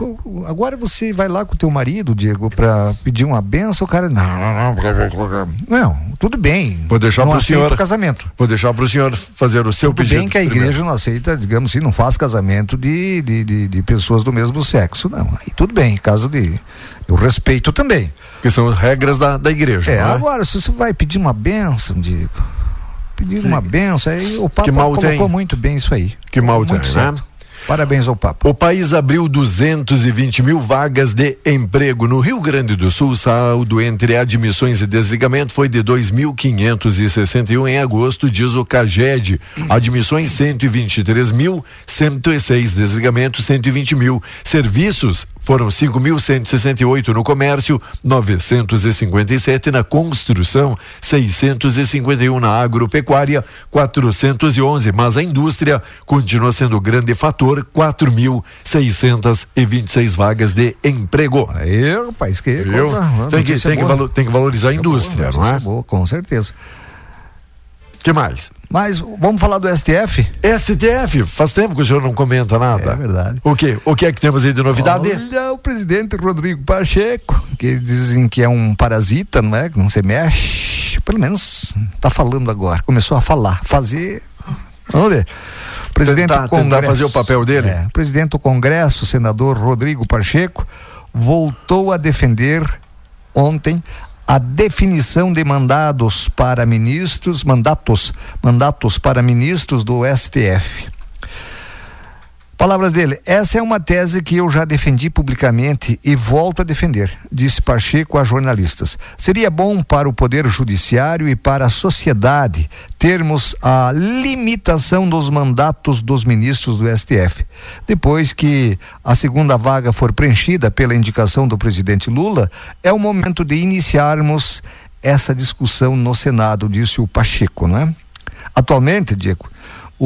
E: Agora você vai lá com o teu marido, Diego, para pedir uma benção, o cara. Não, não, não. Não, tudo bem.
D: Vou deixar para o senhor.
E: casamento.
D: Vou deixar para o senhor fazer o seu
E: Tudo
D: pedido.
E: bem que a
D: primeiro.
E: igreja não aceita, digamos assim, não faz casamento de, de, de, de pessoas do mesmo sexo, não. Aí tudo bem, caso de. Eu respeito também.
D: Que são regras da, da igreja.
E: É,
D: é?
E: agora, se você vai pedir uma benção, Diego. Pediram uma benção, aí o Papa
D: Que mal
E: colocou
D: tem?
E: muito bem isso aí.
D: Que mal
E: muito
D: tem,
E: certo.
D: né?
E: Parabéns ao Papa.
D: O país abriu 220 mil vagas de emprego. No Rio Grande do Sul, o saldo entre admissões e desligamento foi de 2.561 em agosto, diz o CAGED. Admissões 123 mil, 106 desligamentos 120 mil. Serviços foram 5.168 no comércio, 957 na construção, 651 na agropecuária, 411. Mas a indústria continua sendo grande fator, 4.626 vagas de emprego.
E: Aí, rapaz, que
D: Viu?
E: coisa.
D: Tem que, tem, que
E: boa.
D: valo- tem que valorizar a indústria, não é?
E: Boa, com certeza.
D: Que mais?
E: Mas vamos falar do STF?
D: STF, faz tempo que o senhor não comenta nada.
E: É verdade.
D: O quê? O que é que temos aí de novidade?
E: Olha o presidente Rodrigo Pacheco, que dizem que é um parasita, não é? Que não se mexe. Pelo menos tá falando agora. Começou a falar, fazer. Vamos ver. Presidente
D: Tentar-
E: do Congresso.
D: tentar fazer o papel dele?
E: É, presidente do Congresso, senador Rodrigo Pacheco, voltou a defender ontem a definição de mandados para ministros, mandatos, mandatos para ministros do STF. Palavras dele, essa é uma tese que eu já defendi publicamente e volto a defender, disse Pacheco a jornalistas. Seria bom para o Poder Judiciário e para a sociedade termos a limitação dos mandatos dos ministros do STF. Depois que a segunda vaga for preenchida pela indicação do presidente Lula, é o momento de iniciarmos essa discussão no Senado, disse o Pacheco, não é? Atualmente, Diego,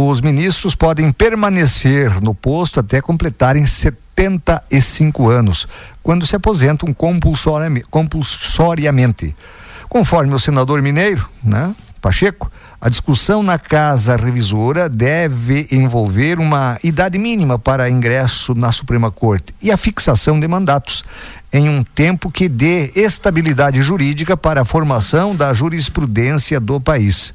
E: os ministros podem permanecer no posto até completarem 75 anos, quando se aposentam compulsoriamente. Conforme o senador mineiro, né, Pacheco, a discussão na casa revisora deve envolver uma idade mínima para ingresso na Suprema Corte e a fixação de mandatos em um tempo que dê estabilidade jurídica para a formação da jurisprudência do país.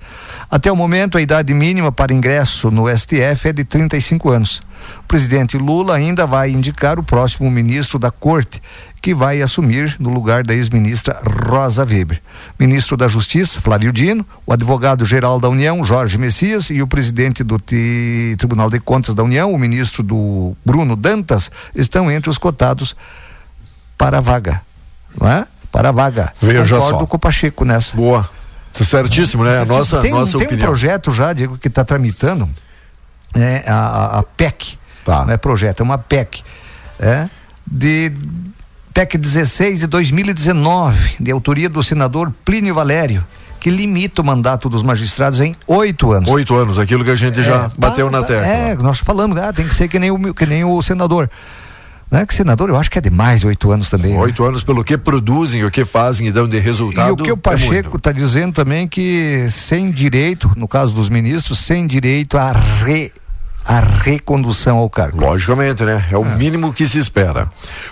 E: Até o momento, a idade mínima para ingresso no STF é de 35 anos. O presidente Lula ainda vai indicar o próximo ministro da Corte, que vai assumir no lugar da ex-ministra Rosa Weber. Ministro da Justiça, Flávio Dino, o advogado-geral da União, Jorge Messias, e o presidente do Tribunal de Contas da União, o ministro do Bruno Dantas, estão entre os cotados para a vaga. Não é? Para a vaga.
D: Veja
E: Concordo
D: só.
E: com o Pacheco nessa.
D: Boa. Tá certíssimo, né? A nossa,
E: tem,
D: nossa
E: tem um
D: opinião.
E: projeto já, Diego, que está tramitando, né, a, a- PEC.
D: Tá.
E: Não é projeto, é uma PEC. É, de PEC 16 de 2019, de autoria do senador Plínio Valério, que limita o mandato dos magistrados em oito anos.
D: Oito anos, aquilo que a gente já bateu na tecla.
E: É, nós falamos, ah, tem que ser que nem o, que nem o senador. Não é que senador, eu acho que é demais oito anos também. né?
D: Oito anos pelo que produzem, o que fazem e dão de resultado.
E: E o que o
D: é
E: Pacheco está dizendo também que sem direito, no caso dos ministros, sem direito a, re, a recondução ao cargo.
D: Logicamente, né? É o mínimo que se espera.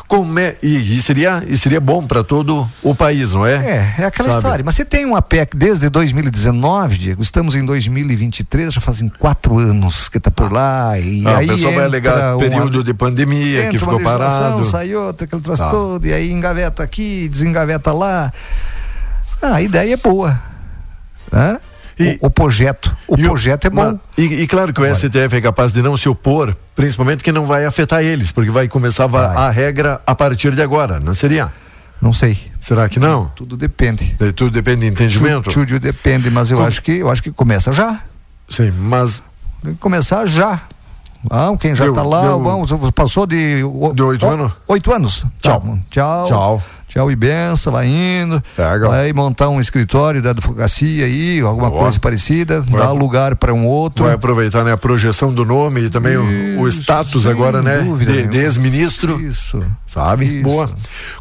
D: Como é, e, e seria, e seria bom para todo o país, não é?
E: É, é aquela
D: Sabe?
E: história. Mas você tem uma PEC desde 2019, Diego, estamos em 2023, já fazem quatro anos que está por lá. E
D: Ah,
E: aí
D: o pessoal vai alegar período
E: uma-
D: de pandemia que ficou parado.
E: Sai outra, aquele troço
D: Tá.
E: todo, e aí engaveta aqui, desengaveta lá. Ah, a ideia é boa. Hã? O, o projeto. O projeto é bom.
D: Mas- e, e claro que o STF é capaz de não se opor, principalmente que não vai afetar eles, porque vai começar a, va- a regra a partir de agora, não seria?
E: Não sei.
D: Será que não?
E: Tudo depende.
D: De- Tudo depende de entendimento?
E: Tudo depende, mas eu acho que eu acho que começa já.
D: Sim, mas
E: Tem que começar já. Ah, quem já está lá,
D: deu-
E: vamos, passou de, o-
D: De oito
E: o-
D: anos?
E: Oito anos.
D: Tchau.
E: Tá, tchau.
D: Tchau.
E: Tchau e benção, vai indo. Vai montar um escritório da advocacia aí, alguma
D: Boa.
E: coisa parecida,
D: Vai-
E: dá lugar para um outro.
D: vai aproveitar né, a projeção do nome e também o, o status agora, né? De, de ex-ministro.
E: Isso.
D: Sabe?
E: Isso.
D: Boa.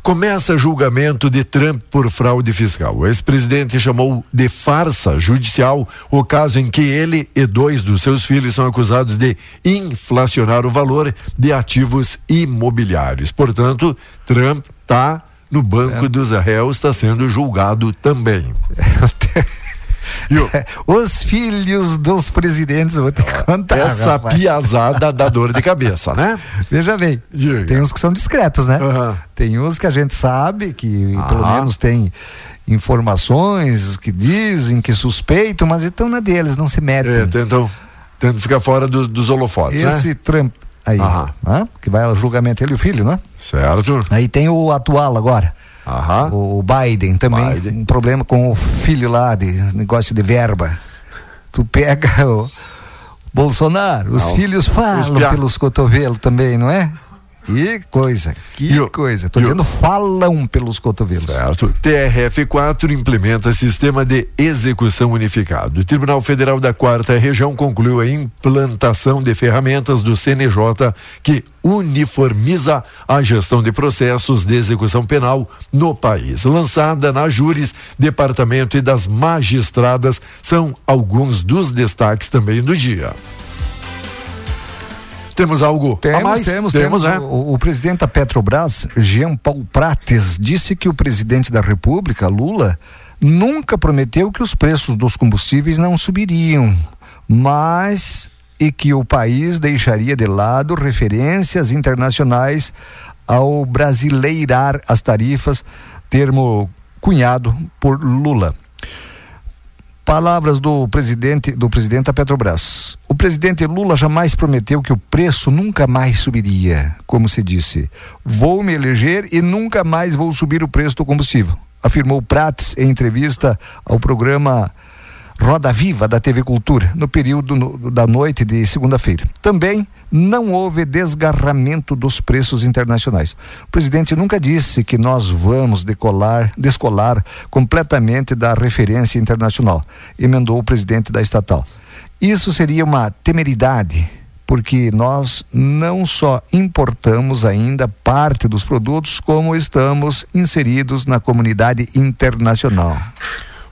D: Começa julgamento de Trump por fraude fiscal. O ex-presidente chamou de farsa judicial o caso em que ele e dois dos seus filhos são acusados de inflacionar o valor de ativos imobiliários. Portanto, Trump está no banco dos réus, está sendo julgado também.
E: Os filhos dos presidentes, vou te contar.
D: Essa
E: rapaz.
D: piazada dá dor de cabeça, né?
E: Veja bem, tem uns que são discretos, né? Tem uns que a gente sabe que pelo
D: Ah.
E: menos tem informações que dizem, que suspeitam, mas então na deles, não se metem.
D: É, tentam, tentam ficar fora do- dos holofotes,
E: Esse
D: né?
E: Trump aí,
D: Aham.
E: né? que vai ao julgamento ele e o filho, né?
D: Certo.
E: Aí tem o atual agora. O Biden também, um problema com o filho lá de negócio de verba. Tu pega o Bolsonaro, os
D: Não.
E: filhos falam
D: Os pia-
E: pelos cotovelos também, não é? Que coisa, que coisa. Tô dizendo falam pelos cotovelos.
D: Certo. TRF4 implementa sistema de execução unificado. O Tribunal Federal da Quarta Região concluiu a implantação de ferramentas do CNJ que uniformiza a gestão de processos de execução penal no país. Lançada na Júris, Departamento e das Magistradas são alguns dos destaques também do dia. Temos algo
E: Temos,
D: a mais?
E: temos, temos.
D: né?
E: O, o presidente da Petrobras, Jean Paul Prates, disse que o presidente da República, Lula, nunca prometeu que os preços dos combustíveis não subiriam, mas e que o país deixaria de lado referências internacionais ao brasileirar as tarifas, termo cunhado por Lula. Palavras do presidente do presidente da Petrobras. O presidente Lula jamais prometeu que o preço nunca mais subiria, como se disse. Vou me eleger e nunca mais vou subir o preço do combustível, afirmou Prates em entrevista ao programa Roda Viva da TV Cultura, no período no- da noite de segunda-feira. Também não houve desgarramento dos preços internacionais. O presidente nunca disse que nós vamos decolar, descolar completamente da referência internacional, emendou o presidente da estatal. Isso seria uma temeridade, porque nós não só importamos ainda parte dos produtos, como estamos inseridos na comunidade internacional.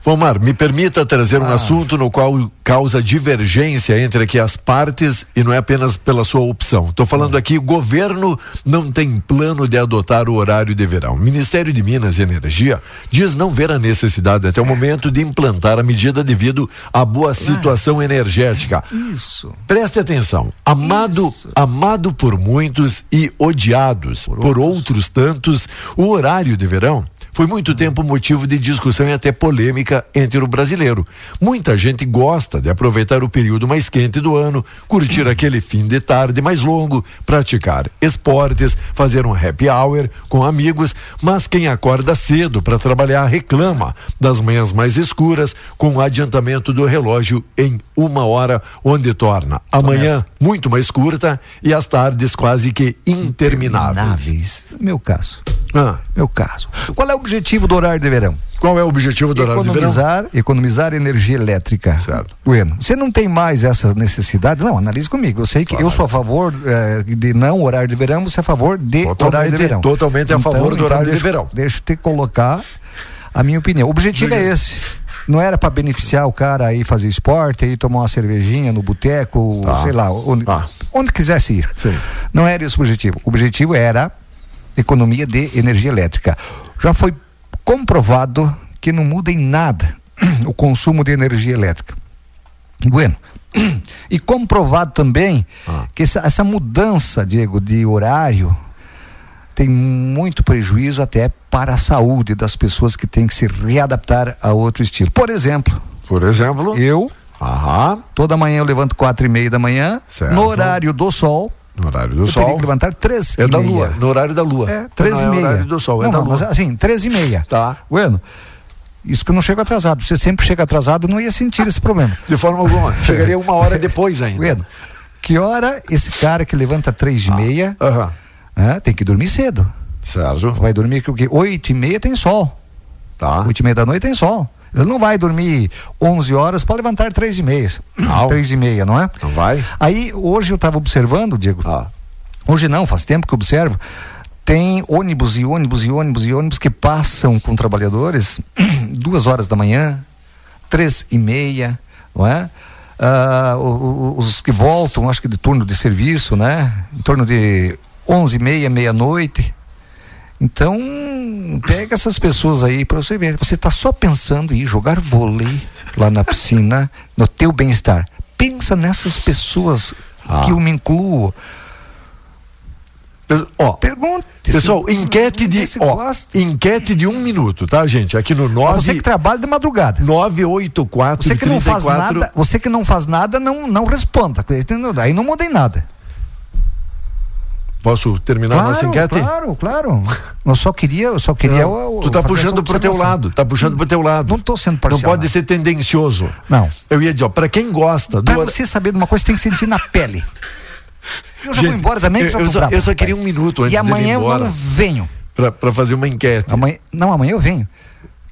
D: Vomar, me permita trazer um
E: Ah.
D: assunto no qual causa divergência entre aqui as partes e não é apenas pela sua opção. Estou falando aqui, o governo não tem plano de adotar o horário de verão. O Ministério de Minas e Energia diz não ver a necessidade até o momento de implantar a medida devido à boa situação energética.
E: Isso.
D: Preste atenção. Amado, amado por muitos e odiados por, outros tantos, o horário de verão foi muito tempo motivo de discussão e até polêmica entre o brasileiro. Muita gente gosta de aproveitar o período mais quente do ano, curtir aquele fim de tarde mais longo, praticar esportes, fazer um happy hour com amigos, mas quem acorda cedo para trabalhar reclama das manhãs mais escuras com o adiantamento do relógio em uma hora, onde torna a manhã muito mais curta e as tardes quase que intermináveis.
E: Meu caso.
D: Ah.
E: Meu caso. Qual é o objetivo do horário de verão?
D: Qual é o objetivo do horário de verão?
E: economizar, Economizar energia elétrica.
D: Certo.
E: Bueno, você não tem mais essa necessidade? Não, analise comigo. Eu sei que eu sou a favor eh, de não horário de verão, você é a favor de
D: Totalmente-
E: horário de verão.
D: totalmente a favor do horário de
E: deixa-
D: verão.
E: Deixa eu te colocar a minha opinião. O objetivo é esse. Não era para beneficiar o cara aí fazer esporte, aí tomar uma cervejinha no boteco,
D: Tá.
E: sei lá, onde, onde quisesse ir. Não era esse o objetivo. O objetivo era economia de energia elétrica. Já foi comprovado que não muda em nada o consumo de energia elétrica. Bueno. E comprovado também que essa, essa mudança, Diego, de horário tem muito prejuízo até para a saúde das pessoas que têm que se readaptar a outro estilo. Por exemplo,
D: por exemplo,
E: eu toda manhã eu levanto quatro e meia da manhã
D: Certo.
E: no horário do sol.
D: No horário do
E: eu
D: sol.
E: teria que levantar três
D: É
E: e
D: da
E: meia.
D: lua, no horário da lua.
E: É, três
D: Não
E: e
D: é
E: meia.
D: horário do sol, é
E: não,
D: da
E: não,
D: lua.
E: mas assim, três e meia.
D: Tá.
E: Bueno, isso que eu não chego atrasado. Você sempre chega atrasado, não ia sentir esse problema.
D: De forma alguma. Chegaria uma hora depois ainda.
E: Bueno, que hora esse cara que levanta três e meia né, tem que dormir cedo.
D: Certo.
E: Vai dormir que o quê? Oito e meia tem sol.
D: Tá.
E: Oito e meia da noite tem sol. Ele não vai dormir 11 horas para levantar três e meia. Três e meia, não é?
D: Não vai.
E: Aí, hoje eu estava observando, Diego. Hoje não, faz tempo que eu observo. Tem ônibus e ônibus e ônibus e ônibus que passam com trabalhadores duas horas da manhã, três e meia, não é? Ah, o- os que voltam, acho que de turno de serviço, né? Em torno de onze e meia, meia-noite. Então, pega essas pessoas aí para você ver. Você está só pensando em jogar vôlei lá na piscina, no teu bem-estar. Pensa nessas pessoas que eu me incluo.
D: Ó,
E: Pergunte.
D: Pessoal, enquete de, ó, enquete de um minuto, tá, gente? Aqui no 9
E: Você que trabalha de madrugada.
D: 984
E: Você que não faz
D: 34
E: nada, você que não faz nada, não, não responda. Aí não mudei nada.
D: Posso terminar a nossa enquete?
E: Claro, claro. Eu só queria, eu só queria.
D: Não,
E: o-
D: tu tá puxando pro teu lado, tá puxando pro teu lado.
E: Não tô sendo parcial.
D: Não pode ser tendencioso.
E: Não.
D: Eu ia dizer, ó, pra quem gosta
E: Pra
D: do
E: você saber de uma coisa, você tem que sentir na pele. Eu já vou
D: Gente,
E: embora também,
D: eu, eu só,
E: bravo,
D: eu só queria um minuto antes
E: E amanhã eu não venho.
D: pra, pra fazer uma enquete.
E: Amanhã, não, amanhã eu venho.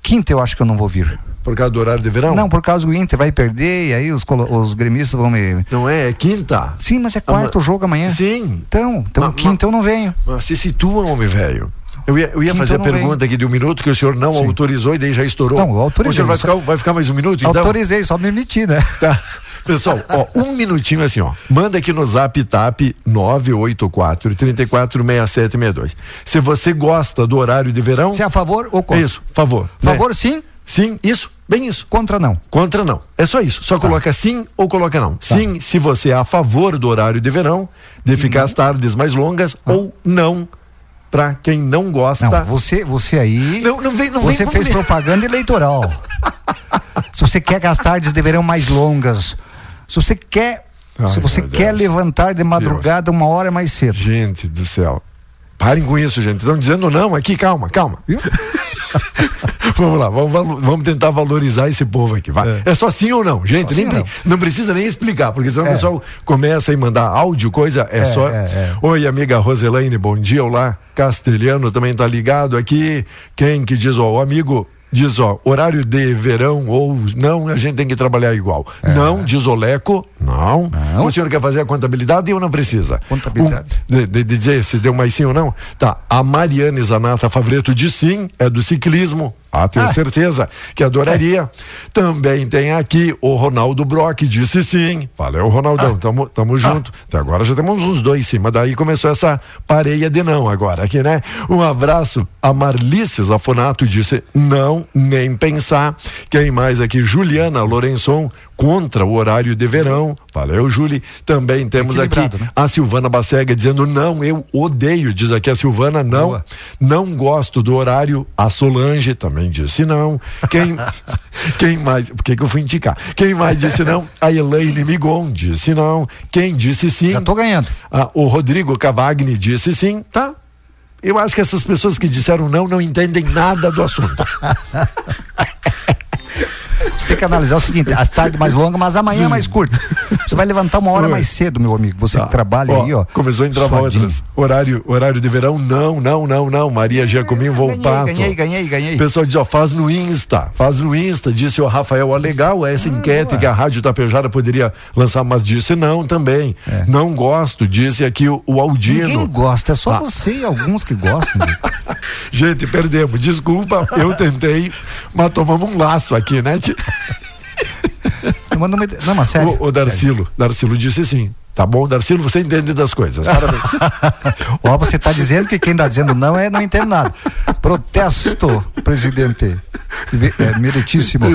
E: Quinta eu acho que eu não vou vir.
D: Por causa do horário de verão?
E: Não, por causa do Inter vai perder e aí os, os gremistas vão me.
D: Não é? É quinta?
E: Sim, mas é quarto
D: Ama-
E: jogo amanhã.
D: Sim.
E: Então, então
D: Ma-
E: quinta eu não venho.
D: Mas se situa, homem velho. Eu ia, eu ia fazer a pergunta aqui de um minuto que o senhor não autorizou e daí já estourou.
E: Não, autorizei,
D: O senhor vai
E: só-
D: ficar, vai ficar mais um minuto? Então?
E: Autorizei, só me emiti, né?
D: Tá. Pessoal, ó, um minutinho assim, ó. Manda aqui no zap tap 984 346762. Se você gosta do horário de verão.
E: Se é a favor ou contra?
D: Isso, favor. né?
E: Favor sim?
D: Sim, isso, bem isso.
E: Contra não.
D: Contra não. É só isso. Só coloca sim ou coloca não. Sim, se você é a favor do horário de verão, de ficar as tardes mais longas, ou não, pra quem não gosta.
E: Não, você, você aí.
D: Não, não vem, não
E: você
D: vem
E: fez propaganda eleitoral. se você quer que as tardes deverão mais longas, se você quer,
D: Ai,
E: se você quer
D: Deus.
E: levantar de madrugada uma hora mais cedo.
D: Gente do céu. Parem com isso, gente. Estão dizendo não aqui, calma, calma. vamos lá, vamos, vamos tentar valorizar esse povo aqui. Vai. É. só sim ou não, gente.
E: Só
D: nem, pre- não precisa nem explicar, porque senão
E: É.
D: o pessoal começa a mandar áudio, coisa. É,
E: É,
D: só.
E: é, é.
D: Oi, amiga Roselaine, bom dia. Olá, Castelhano também tá ligado aqui. Quem que diz, ó, o amigo. Diz, ó, horário de verão ou não, a gente tem que trabalhar igual. Não, diz o Leco, não. O senhor quer fazer a contabilidade ou não precisa?
E: Contabilidade.
D: Um, de, de- de dizer se deu mais sim ou não? Tá, a Mariane Zanata Favreto diz sim, é do ciclismo. Ah, tenho
E: Ah.
D: certeza que adoraria. Também tem aqui o Ronaldo Brock, disse sim. Valeu, Ronaldão,
E: Ah.
D: tamo, tamo junto. Até agora já temos uns dois sim, mas daí começou essa pareia de não agora aqui, né? Um abraço. A Marlice Zafonato disse não, nem pensar. Quem mais aqui? Juliana Lorenzon, contra o horário de verão. Valeu, Julie. Também temos aqui
E: né?
D: a Silvana Bacega dizendo não, eu odeio, diz aqui a Silvana, não,
E: Boa.
D: não gosto do horário. A Solange também disse não. Quem, quem mais, por que que eu fui indicar? Quem mais disse não? A Elaine Migon disse não. Quem disse sim?
E: Já tô ganhando.
D: Ah, o Rodrigo Cavagni disse sim, tá? Eu acho que essas pessoas que disseram não não entendem nada do assunto.
E: Você tem que analisar o seguinte: as tardes mais longas, mas amanhã é mais curta. Você vai levantar uma hora
D: Oi.
E: mais cedo, meu amigo. Você que trabalha
D: Ó,
E: aí, ó.
D: Começou a entrar outras. Horário, horário de verão, não, não, não, não. Maria Giacomin Volpato.
E: Ganhei, ganhei, ganhei.
D: O pessoal diz, ó, faz no Insta, faz no Insta, disse o Rafael, ó, legal
E: Ah,
D: essa enquete que a Rádio Tapejara poderia lançar, mas disse não também.
E: É.
D: Não gosto, disse aqui o, o Aldino.
E: Ninguém gosta, é só
D: Ah.
E: você e alguns que gostam. gente.
D: Gente, perdemos, desculpa, eu tentei, mas tomamos um laço aqui, né?
E: Não, mas sério.
D: O, o Darcilo, Darcilo disse sim. Tá bom, Darcilo, você entende das coisas. Parabéns.
E: Ó, você está dizendo que quem está dizendo não é não entende nada. Protesto, presidente. É, meritíssimo.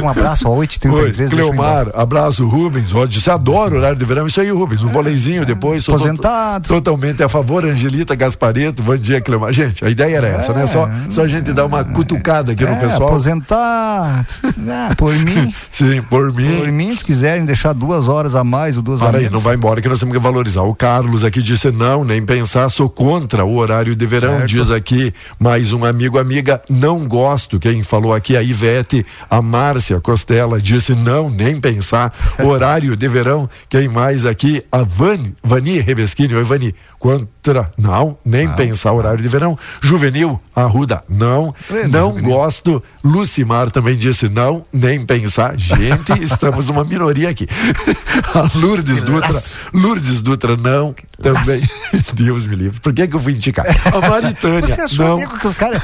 E: Com um abraço, ó,
D: Oi,
E: 8h33. deixa eu ir embora.
D: Cleomar, abraço, Rubens. Ó, disse, adoro horário de verão. Isso aí, Rubens. Um voleizinho depois. sou
E: Aposentado.
D: to- Totalmente a favor, Angelita Gaspareto. Bom dia, Cleomar. Gente, a ideia era essa, né? Só, só a gente dar uma cutucada aqui no
E: É,
D: pessoal.
E: aposentar. Ah, por mim.
D: Sim, por mim.
E: Por mim, se quiserem deixar duas horas a mais ou duas a
D: Para aí,
E: menos.
D: não vai embora que nós temos que valorizar. O Carlos aqui disse não, nem pensar, sou contra o horário de verão.
E: Certo.
D: Diz aqui mais um amigo, amiga, não gosto. Quem falou aqui, a Ivete, a Márcia Costela disse não, nem pensar. Horário de verão. Quem mais aqui? A Vani, Vani Rebeschini. Oi, Vani. Contra, não, nem pensar horário de verão. Juvenil, Arruda, não, não
E: Juvenil.
D: gosto. Lucimar também disse não, nem pensar. Gente, estamos numa minoria aqui. A Lourdes Dutra, Lourdes Dutra, não, também. Deus me livre. Por que, que eu fui indicar? A Maritânia,
E: Você achou,
D: não.
E: Diego, que os caras.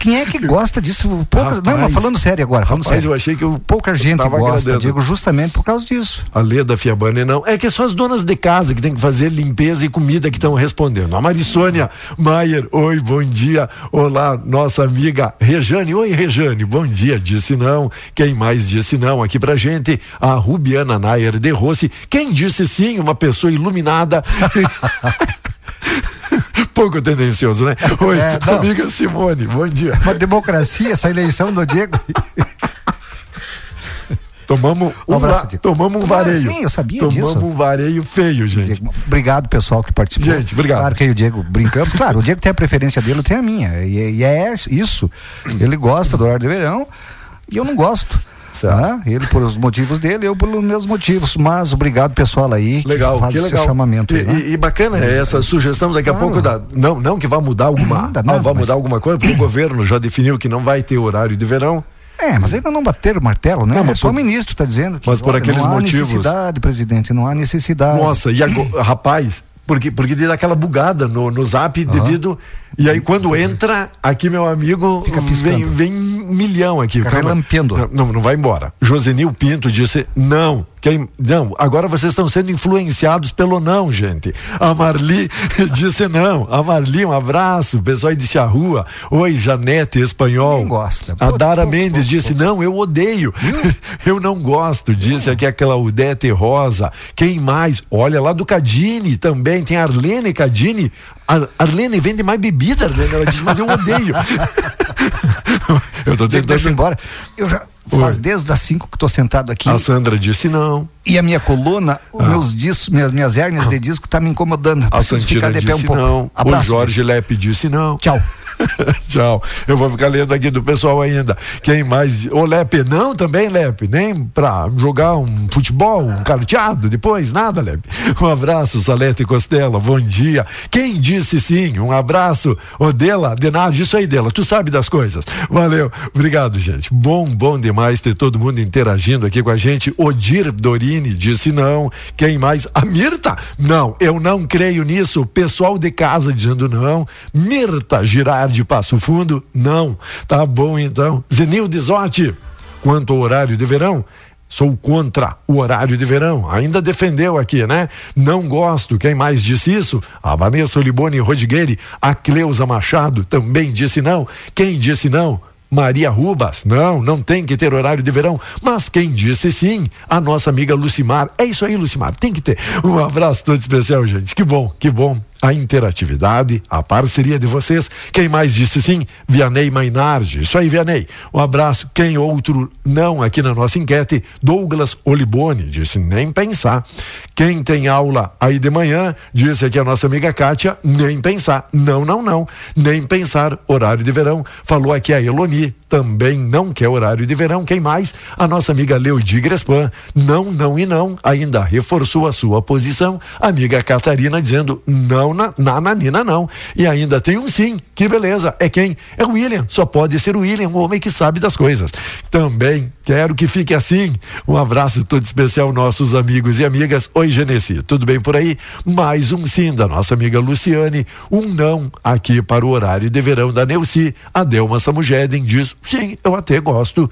E: Quem é que gosta disso? Poucas... não, mas
D: Rapaz,
E: falando sério agora, falando
D: Rapaz,
E: sério.
D: eu achei que eu
E: Pouca gente
D: tava
E: gosta,
D: agradando.
E: Diego, justamente por causa disso.
D: A Leda Fiabani não. É que são as donas de casa que tem que fazer limpeza e comida que estão respondendo. A Marissônia Maier, oi, bom dia. Olá, nossa amiga Rejane. Oi, Rejane, bom dia. Disse não. Quem mais disse não aqui pra gente? A Rubiana Nair de Rossi. Quem disse sim? Uma pessoa iluminada. Pouco tendencioso, né? Oi,
E: É,
D: amiga Simone, bom dia.
E: Uma democracia, essa eleição do Diego.
D: Tomamos um,
E: Um abraço,
D: va- tomamos um vareio.
E: sim, eu sabia
D: tomamos
E: disso.
D: um vareio feio, gente.
E: Diego, obrigado, pessoal, que participou.
D: Gente, obrigado.
E: Claro que eu e o Diego brincamos. Claro, o Diego tem a preferência dele, eu tenho a minha. E, e é isso. Ele gosta do horário de verão e eu não gosto. Tá? Ele por os motivos dele, eu pelos meus motivos. Mas obrigado, pessoal aí.
D: Legal,
E: que faz
D: que
E: esse
D: legal.
E: chamamento
D: e,
E: aí, né?
D: e- bacana essa sugestão daqui a
E: Claro.
D: pouco da não não que vai mudar alguma ah,
E: nada,
D: vai
E: mas-
D: mudar alguma coisa porque o governo já definiu que não vai ter horário de verão.
E: É, mas ainda não bateram o martelo, né?
D: Não,
E: é
D: mas
E: só
D: por-
E: o ministro está dizendo que
D: mas por
E: olha,
D: aqueles
E: não há
D: motivos-
E: necessidade, presidente, não há necessidade.
D: Nossa, e agora, rapaz, porque porque dá aquela bugada no, no Zap devido e aí quando entra aqui meu amigo vem vem um milhão aqui.
E: Fica relampeando.
D: Não, não vai embora. Josenil Pinto disse não. Quem, não, agora vocês estão sendo influenciados pelo não, gente. A Marli disse não. A Marli, um abraço. O pessoal disse a rua. Oi, Janete Espanhol.
E: Quem gosta?
D: A Dara Mendes disse não, eu odeio. eu não gosto. Disse aqui a Claudete Rosa. Quem mais? Olha lá do Cadini também. Tem a Arlene Cadini. A Arlene vende mais bebida, Arlene. Ela disse, mas eu odeio. eu tô
E: Diego, deixa eu ir
D: tentando.
E: embora. Eu já faz desde as 5 que estou sentado aqui.
D: A Sandra disse não.
E: E a minha coluna, os meus discos, minhas, minhas hérnias de disco tá me incomodando.
D: A
E: Preciso ficar
D: Santina
E: de pé um
D: disse
E: pouco.
D: não.
E: Abraço.
D: O Jorge Lepe disse não.
E: Tchau.
D: Tchau. Eu vou ficar lendo aqui do pessoal ainda. Quem mais? Ô Lepe, não também, Lepe. Nem pra jogar um futebol, um carteado depois, nada, Lepe. Um abraço, Salete Costela. Bom dia. Quem disse sim? Um abraço. Ô Dela, de nada, isso aí, Dela. Tu sabe das coisas. Valeu. Obrigado, gente. Bom, bom demais ter todo mundo interagindo aqui com a gente. Odir Dorini disse não. Quem mais? A Mirta? Não, eu não creio nisso. Pessoal de casa dizendo não. Mirta Girardi Passo Fundo? Não. Tá bom então. Zenil Desotti, quanto ao horário de verão? Sou contra o horário de verão. Ainda defendeu aqui, né? Não gosto. Quem mais disse isso? A Vanessa Oliboni Rodrigueri. A Cleusa Machado também disse não. Quem disse não? Maria Rubas, não, não tem que ter horário de verão. Mas quem disse sim? A nossa amiga Lucimar. É isso aí, Lucimar, tem que ter. Um abraço todo especial, gente. Que bom, que bom. A interatividade, a parceria de vocês. Quem mais disse sim? Vianney Mainardi. Isso aí, Vianney. Um abraço. Quem outro não aqui na nossa enquete? Douglas Oliboni. Disse nem pensar. Quem tem aula aí de manhã? Disse aqui a nossa amiga Kátia. Nem pensar. Não, não, não. Nem pensar. Horário de verão. Falou aqui a Eloni. Também não quer horário de verão. Quem mais? A nossa amiga Leudi Grespan. Não, não e não. Ainda reforçou a sua posição. Amiga Catarina dizendo não na, na Nanina não. E ainda tem um sim. Que beleza. É quem? É o William. Só pode ser o William, um homem que sabe das coisas. Também quero que fique assim. Um abraço todo especial, nossos amigos e amigas. Oi, Genesi. Tudo bem por aí? Mais um sim da nossa amiga Luciane. Um não aqui para o horário de verão da Neuci. A Delma Samugeden diz: sim, eu até gosto.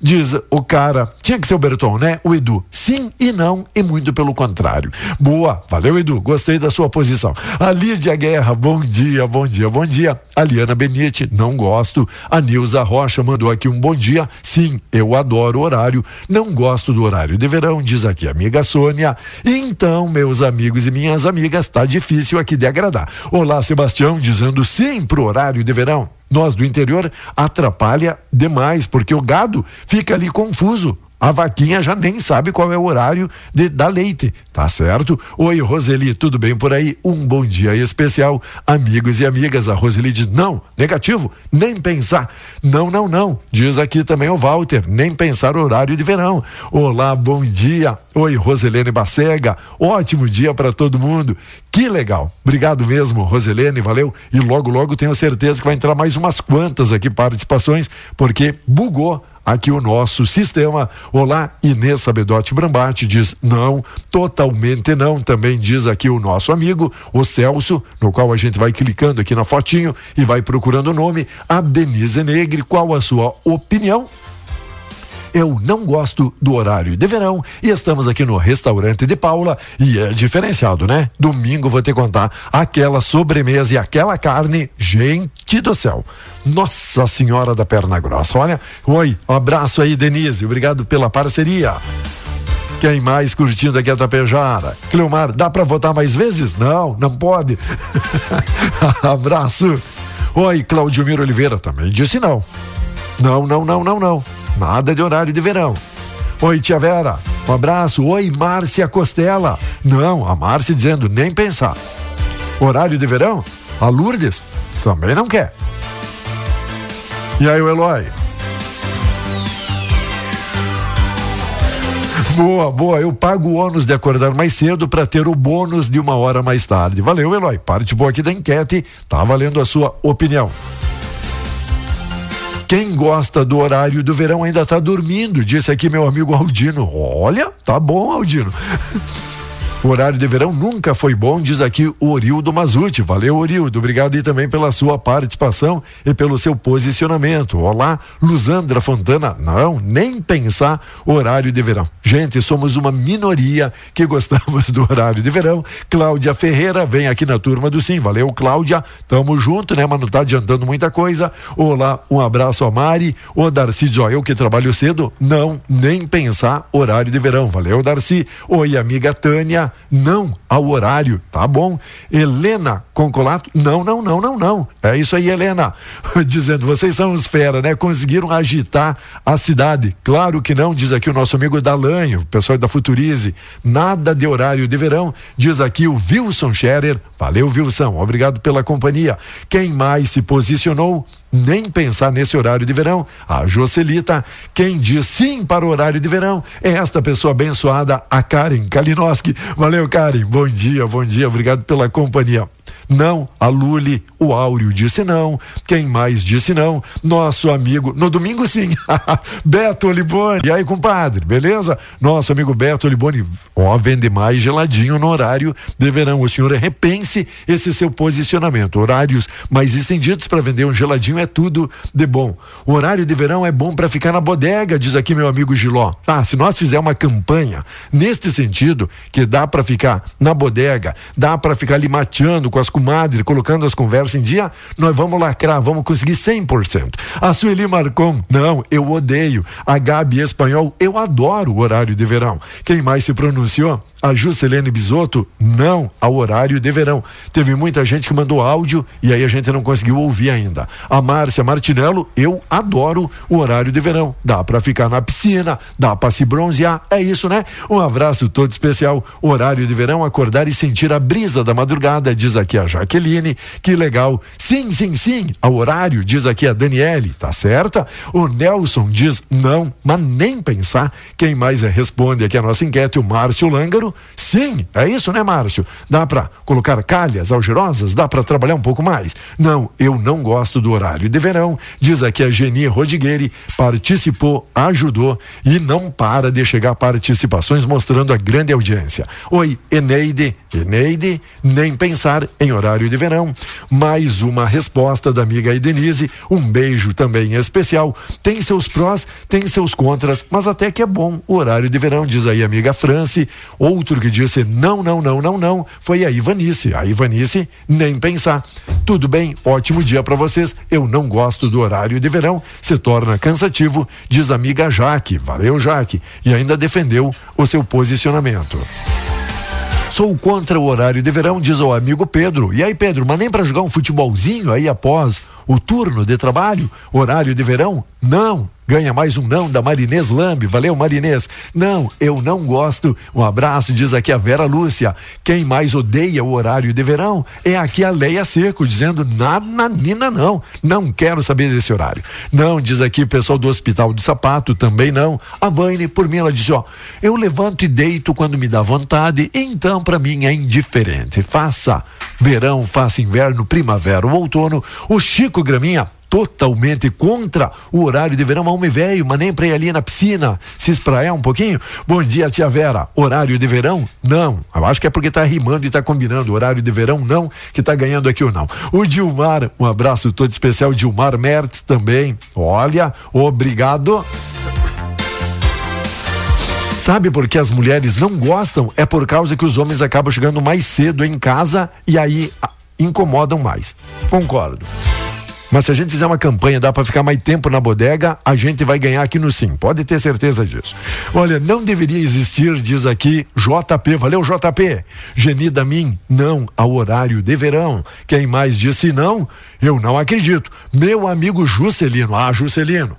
D: Diz o cara, tinha que ser o Berton, né? O Edu, sim e não, e muito pelo contrário. Boa, valeu Edu, gostei da sua posição. A Lídia Guerra, bom dia, bom dia, bom dia. A Liana Benite, não gosto. A Nilza Rocha mandou aqui um bom dia. Sim, eu adoro o horário, não gosto do horário de verão, diz aqui a amiga Sônia. Então, meus amigos e minhas amigas, tá difícil aqui de agradar. Olá, Sebastião, dizendo sim pro horário de verão nós do interior atrapalha demais, porque o gado fica ali confuso. A vaquinha já nem sabe qual é o horário de dar leite, tá certo? Oi, Roseli, tudo bem por aí? Um bom dia especial, amigos e amigas. A Roseli diz: não, negativo, nem pensar. Não, não, não. Diz aqui também o Walter: nem pensar o horário de verão. Olá, bom dia. Oi, Roselene Bacega. Ótimo dia para todo mundo. Que legal. Obrigado mesmo, Roselene, valeu. E logo, logo tenho certeza que vai entrar mais umas quantas aqui participações, porque bugou aqui o nosso sistema. Olá, Inês Sabedotti Brambati diz não, totalmente não. Também diz aqui o nosso amigo, o Celso, no qual a gente vai clicando aqui na fotinho e vai procurando o nome. A Denise Negre, qual a sua opinião? Eu não gosto do horário de verão e estamos aqui no restaurante de Paula e é diferenciado, né? Domingo vou te contar aquela sobremesa e aquela carne, gente do céu. Nossa Senhora da Perna Grossa. Olha, oi, um abraço aí, Denise. Obrigado pela parceria. Quem mais curtindo aqui a Tapejara? Cleomar, dá pra votar mais vezes? Não, não pode. Abraço. Oi, Claudio Miro Oliveira também disse não. Não, não, não, não, não. Nada de horário de verão. Oi, tia Vera. Um abraço. Oi, Márcia Costela. Não, a Márcia dizendo nem pensar. Horário de verão? A Lourdes também não quer. E aí, o Eloy? Boa, boa. Eu pago o ônus de acordar mais cedo para ter o bônus de uma hora mais tarde. Valeu, Eloy. Parte boa aqui da enquete. Tá valendo a sua opinião. Quem gosta do horário do verão ainda tá dormindo, disse aqui meu amigo Aldino. Olha, tá bom, Aldino. O horário de verão nunca foi bom, diz aqui o Orildo Mazuti. Valeu, Orildo. Obrigado aí também pela sua participação e pelo seu posicionamento. Olá, Luzandra Fontana. Não, nem pensar horário de verão. Gente, somos uma minoria que gostamos do horário de verão. Cláudia Ferreira vem aqui na turma do Sim. Valeu, Cláudia. Tamo junto, né? Mas não tá adiantando muita coisa. Olá, um abraço a Mari. O Darcy diz, ó, eu que trabalho cedo, não, nem pensar horário de verão. Valeu, Darcy. Oi, amiga Tânia não ao horário, tá bom? Helena Concolato, não, não, não, não, não. É isso aí, Helena. Dizendo, vocês são os fera, né? Conseguiram agitar a cidade. Claro que não, diz aqui o nosso amigo Dalanho, pessoal da Futurize. Nada de horário de verão, diz aqui o Wilson Scherer. Valeu, Wilson. Obrigado pela companhia. Quem mais se posicionou? Nem pensar nesse horário de verão. A Jocelita, quem diz sim para o horário de verão, é esta pessoa abençoada, a Karen Kalinowski. Valeu, Karen. Bom dia, bom dia. Obrigado pela companhia. Não, a Luli, o Áureo disse não. Quem mais disse não? Nosso amigo, no domingo sim, Beto Olibone. E aí, compadre, beleza? Nosso amigo Beto Olibone, ó, vende mais geladinho no horário de verão. O senhor repense esse seu posicionamento. Horários mais estendidos para vender um geladinho é tudo de bom. O horário de verão é bom para ficar na bodega, diz aqui meu amigo Giló. Ah, se nós fizer uma campanha neste sentido, que dá para ficar na bodega, dá para ficar ali mateando com as comadre, colocando as conversas em dia, nós vamos lacrar, vamos conseguir 100%. A Sueli Marcon, não, eu odeio. A Gabi Espanhol, eu adoro o horário de verão. Quem mais se pronunciou? A Juscelene Bisotto, não ao horário de verão. Teve muita gente que mandou áudio e aí a gente não conseguiu ouvir ainda. A Márcia Martinello, eu adoro o horário de verão. Dá para ficar na piscina, dá para se bronzear, é isso, né? Um abraço todo especial. Horário de verão, acordar e sentir a brisa da madrugada, diz aqui a Jaqueline. Que legal. Sim, sim, sim, ao horário, diz aqui a Daniele, tá certa? O Nelson diz não, mas nem pensar. Quem mais responde aqui a nossa enquete, o Márcio Lângaro Sim, é isso, né, Márcio? Dá para colocar calhas algerosas? Dá para trabalhar um pouco mais? Não, eu não gosto do horário de verão. Diz aqui a Geni Rodigueira, participou, ajudou e não para de chegar participações mostrando a grande audiência. Oi, Eneide, Eneide, nem pensar em horário de verão. Mais uma resposta da amiga Edenise, um beijo também especial. Tem seus prós, tem seus contras, mas até que é bom o horário de verão, diz aí a amiga Franci. Ou Outro que disse não, não, não, não, não, foi a Ivanice. A Ivanice, nem pensar. Tudo bem, ótimo dia para vocês. Eu não gosto do horário de verão, se torna cansativo, diz a amiga Jaque. Valeu, Jaque. E ainda defendeu o seu posicionamento. Sou contra o horário de verão, diz o amigo Pedro. E aí, Pedro, mas nem para jogar um futebolzinho aí após o turno de trabalho, horário de verão? Não. Ganha mais um não da Marinês Lambe. Valeu, Marinês. Não, eu não gosto. Um abraço, diz aqui a Vera Lúcia. Quem mais odeia o horário de verão é aqui a Leia Seco, dizendo nada, Nina, não. Não quero saber desse horário. Não, diz aqui o pessoal do Hospital do Sapato, também não. A Vane, por mim, ela diz: ó, eu levanto e deito quando me dá vontade, então para mim é indiferente. Faça verão, faça inverno, primavera, o outono. O Chico Graminha totalmente contra o horário de verão, homem velho, mas nem pra ir ali na piscina se espraiar um pouquinho. Bom dia, tia Vera. Horário de verão? Não. Eu acho que é porque tá rimando e tá combinando. Horário de verão, não, que tá ganhando aqui ou não. O Dilmar, um abraço todo especial. Dilmar Mertz também. Olha, obrigado. Sabe por que as mulheres não gostam? É por causa que os homens acabam chegando mais cedo em casa e aí incomodam mais. Concordo. Mas se a gente fizer uma campanha, dá para ficar mais tempo na bodega, a gente vai ganhar aqui no Sim. Pode ter certeza disso. Olha, não deveria existir, diz aqui JP. Valeu, JP. Geni da mim, não ao horário de verão. Quem mais disse não, eu não acredito. Meu amigo Juscelino. Ah, Juscelino.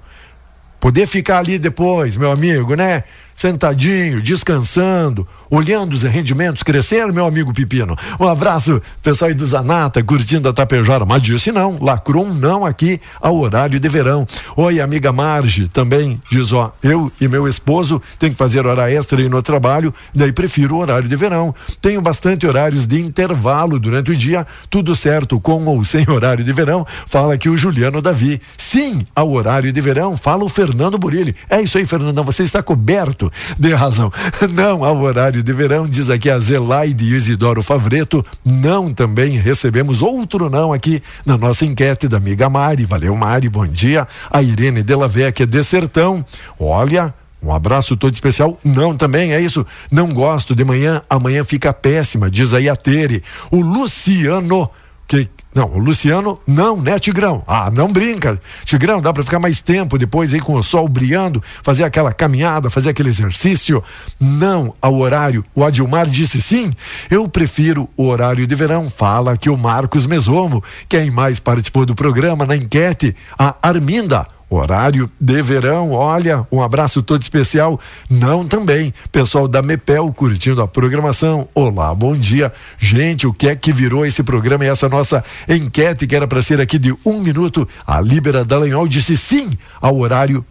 D: Poder ficar ali depois, meu amigo, né? Sentadinho, descansando, olhando os rendimentos crescer, meu amigo Pepino. Um abraço, pessoal aí do Zanata, curtindo a Tapejara. Mas disse não, Lacron não aqui ao horário de verão. Oi, amiga Marge, também diz, ó, eu e meu esposo tem que fazer hora extra aí no trabalho, daí prefiro o horário de verão. Tenho bastante horários de intervalo durante o dia, tudo certo, com ou sem horário de verão. Fala aqui o Juliano Davi. Sim, ao horário de verão, fala o Fernando Burilli. É isso aí, Fernandão, você está coberto de razão. Não ao horário de verão, diz aqui a Zelaide Isidoro Favreto. Não também recebemos outro não aqui na nossa enquete da amiga Mari. Valeu, Mari, bom dia. A Irene Delavec é de Sertão. Olha, um abraço todo especial. Não, também é isso. Não gosto de manhã, amanhã fica péssima, diz aí a Tere. O Luciano, que não, o Luciano, não, né, Tigrão? Ah, não brinca. Tigrão, dá para ficar mais tempo depois aí com o sol brilhando, fazer aquela caminhada, fazer aquele exercício? Não ao horário. O Adilmar disse sim. Eu prefiro o horário de verão. Fala que o Marcos Mesomo. Quem mais participou do programa na enquete? A Arminda horário de verão. Olha, um abraço todo especial. Não também. Pessoal da Mepel curtindo a programação. Olá, bom dia. Gente, o que é que virou esse programa e essa nossa enquete que era para ser aqui de um minuto? A Líbera Dallagnol disse sim ao horário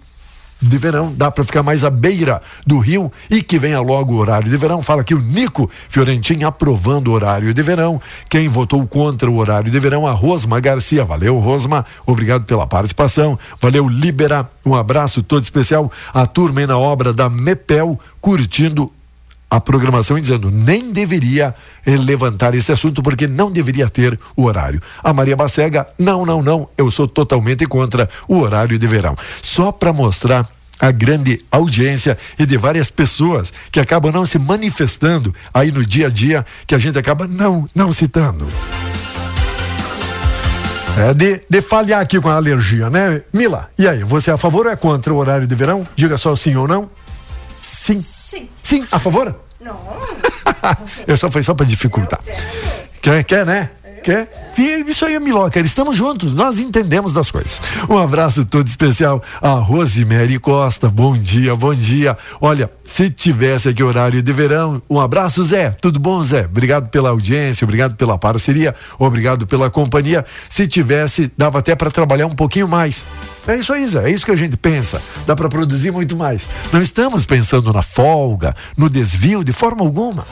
D: de verão, dá para ficar mais à beira do rio e que venha logo o horário de verão. Fala aqui o Nico Fiorentin aprovando o horário de verão. Quem votou contra o horário de verão, a Rosma Garcia. Valeu, Rosma. Obrigado pela participação. Valeu, Libera. Um abraço todo especial. A turma aí na obra da Mepel curtindo a programação e dizendo nem deveria eh, levantar esse assunto porque não deveria ter o horário. A Maria Bacega, não, não, não, eu sou totalmente contra o horário de verão. Só para mostrar a grande audiência e de várias pessoas que acabam não se manifestando aí no dia a dia que a gente acaba não não citando. É de, de falhar aqui com a alergia, né? Mila, e aí, você é a favor ou é contra o horário de verão? Diga só sim ou não. Sim.
X: Sim.
D: Sim, a favor?
X: Não.
D: Eu só foi só para dificultar. Quer, quer, né? Quer? E isso aí, Miloca, estamos juntos, nós entendemos das coisas. Um abraço todo especial a Rosemary Costa. Bom dia, bom dia. Olha, se tivesse aqui horário de verão, um abraço, Zé. Tudo bom, Zé? Obrigado pela audiência, obrigado pela parceria, obrigado pela companhia. Se tivesse, dava até para trabalhar um pouquinho mais. É isso aí, Zé. É isso que a gente pensa. Dá para produzir muito mais. Não estamos pensando na folga, no desvio de forma alguma.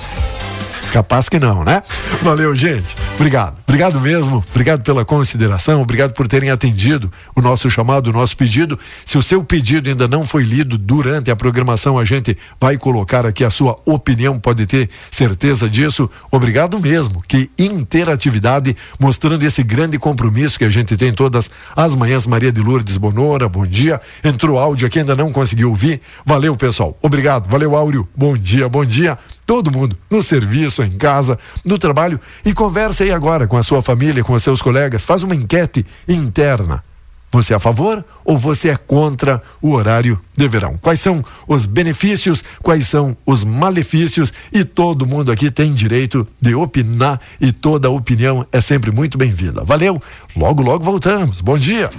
D: Capaz que não, né? Valeu, gente. Obrigado. Obrigado mesmo. Obrigado pela consideração. Obrigado por terem atendido o nosso chamado, o nosso pedido. Se o seu pedido ainda não foi lido durante a programação, a gente vai colocar aqui a sua opinião, pode ter certeza disso. Obrigado mesmo. Que interatividade, mostrando esse grande compromisso que a gente tem todas as manhãs. Maria de Lourdes Bonora, bom dia. Entrou áudio aqui, ainda não conseguiu ouvir. Valeu, pessoal. Obrigado. Valeu, Áureo. Bom dia, bom dia todo mundo, no serviço, em casa, no trabalho, e converse aí agora com a sua família, com os seus colegas, faz uma enquete interna. Você é a favor ou você é contra o horário de verão? Quais são os benefícios, quais são os malefícios? E todo mundo aqui tem direito de opinar e toda opinião é sempre muito bem-vinda. Valeu, logo, logo voltamos. Bom dia.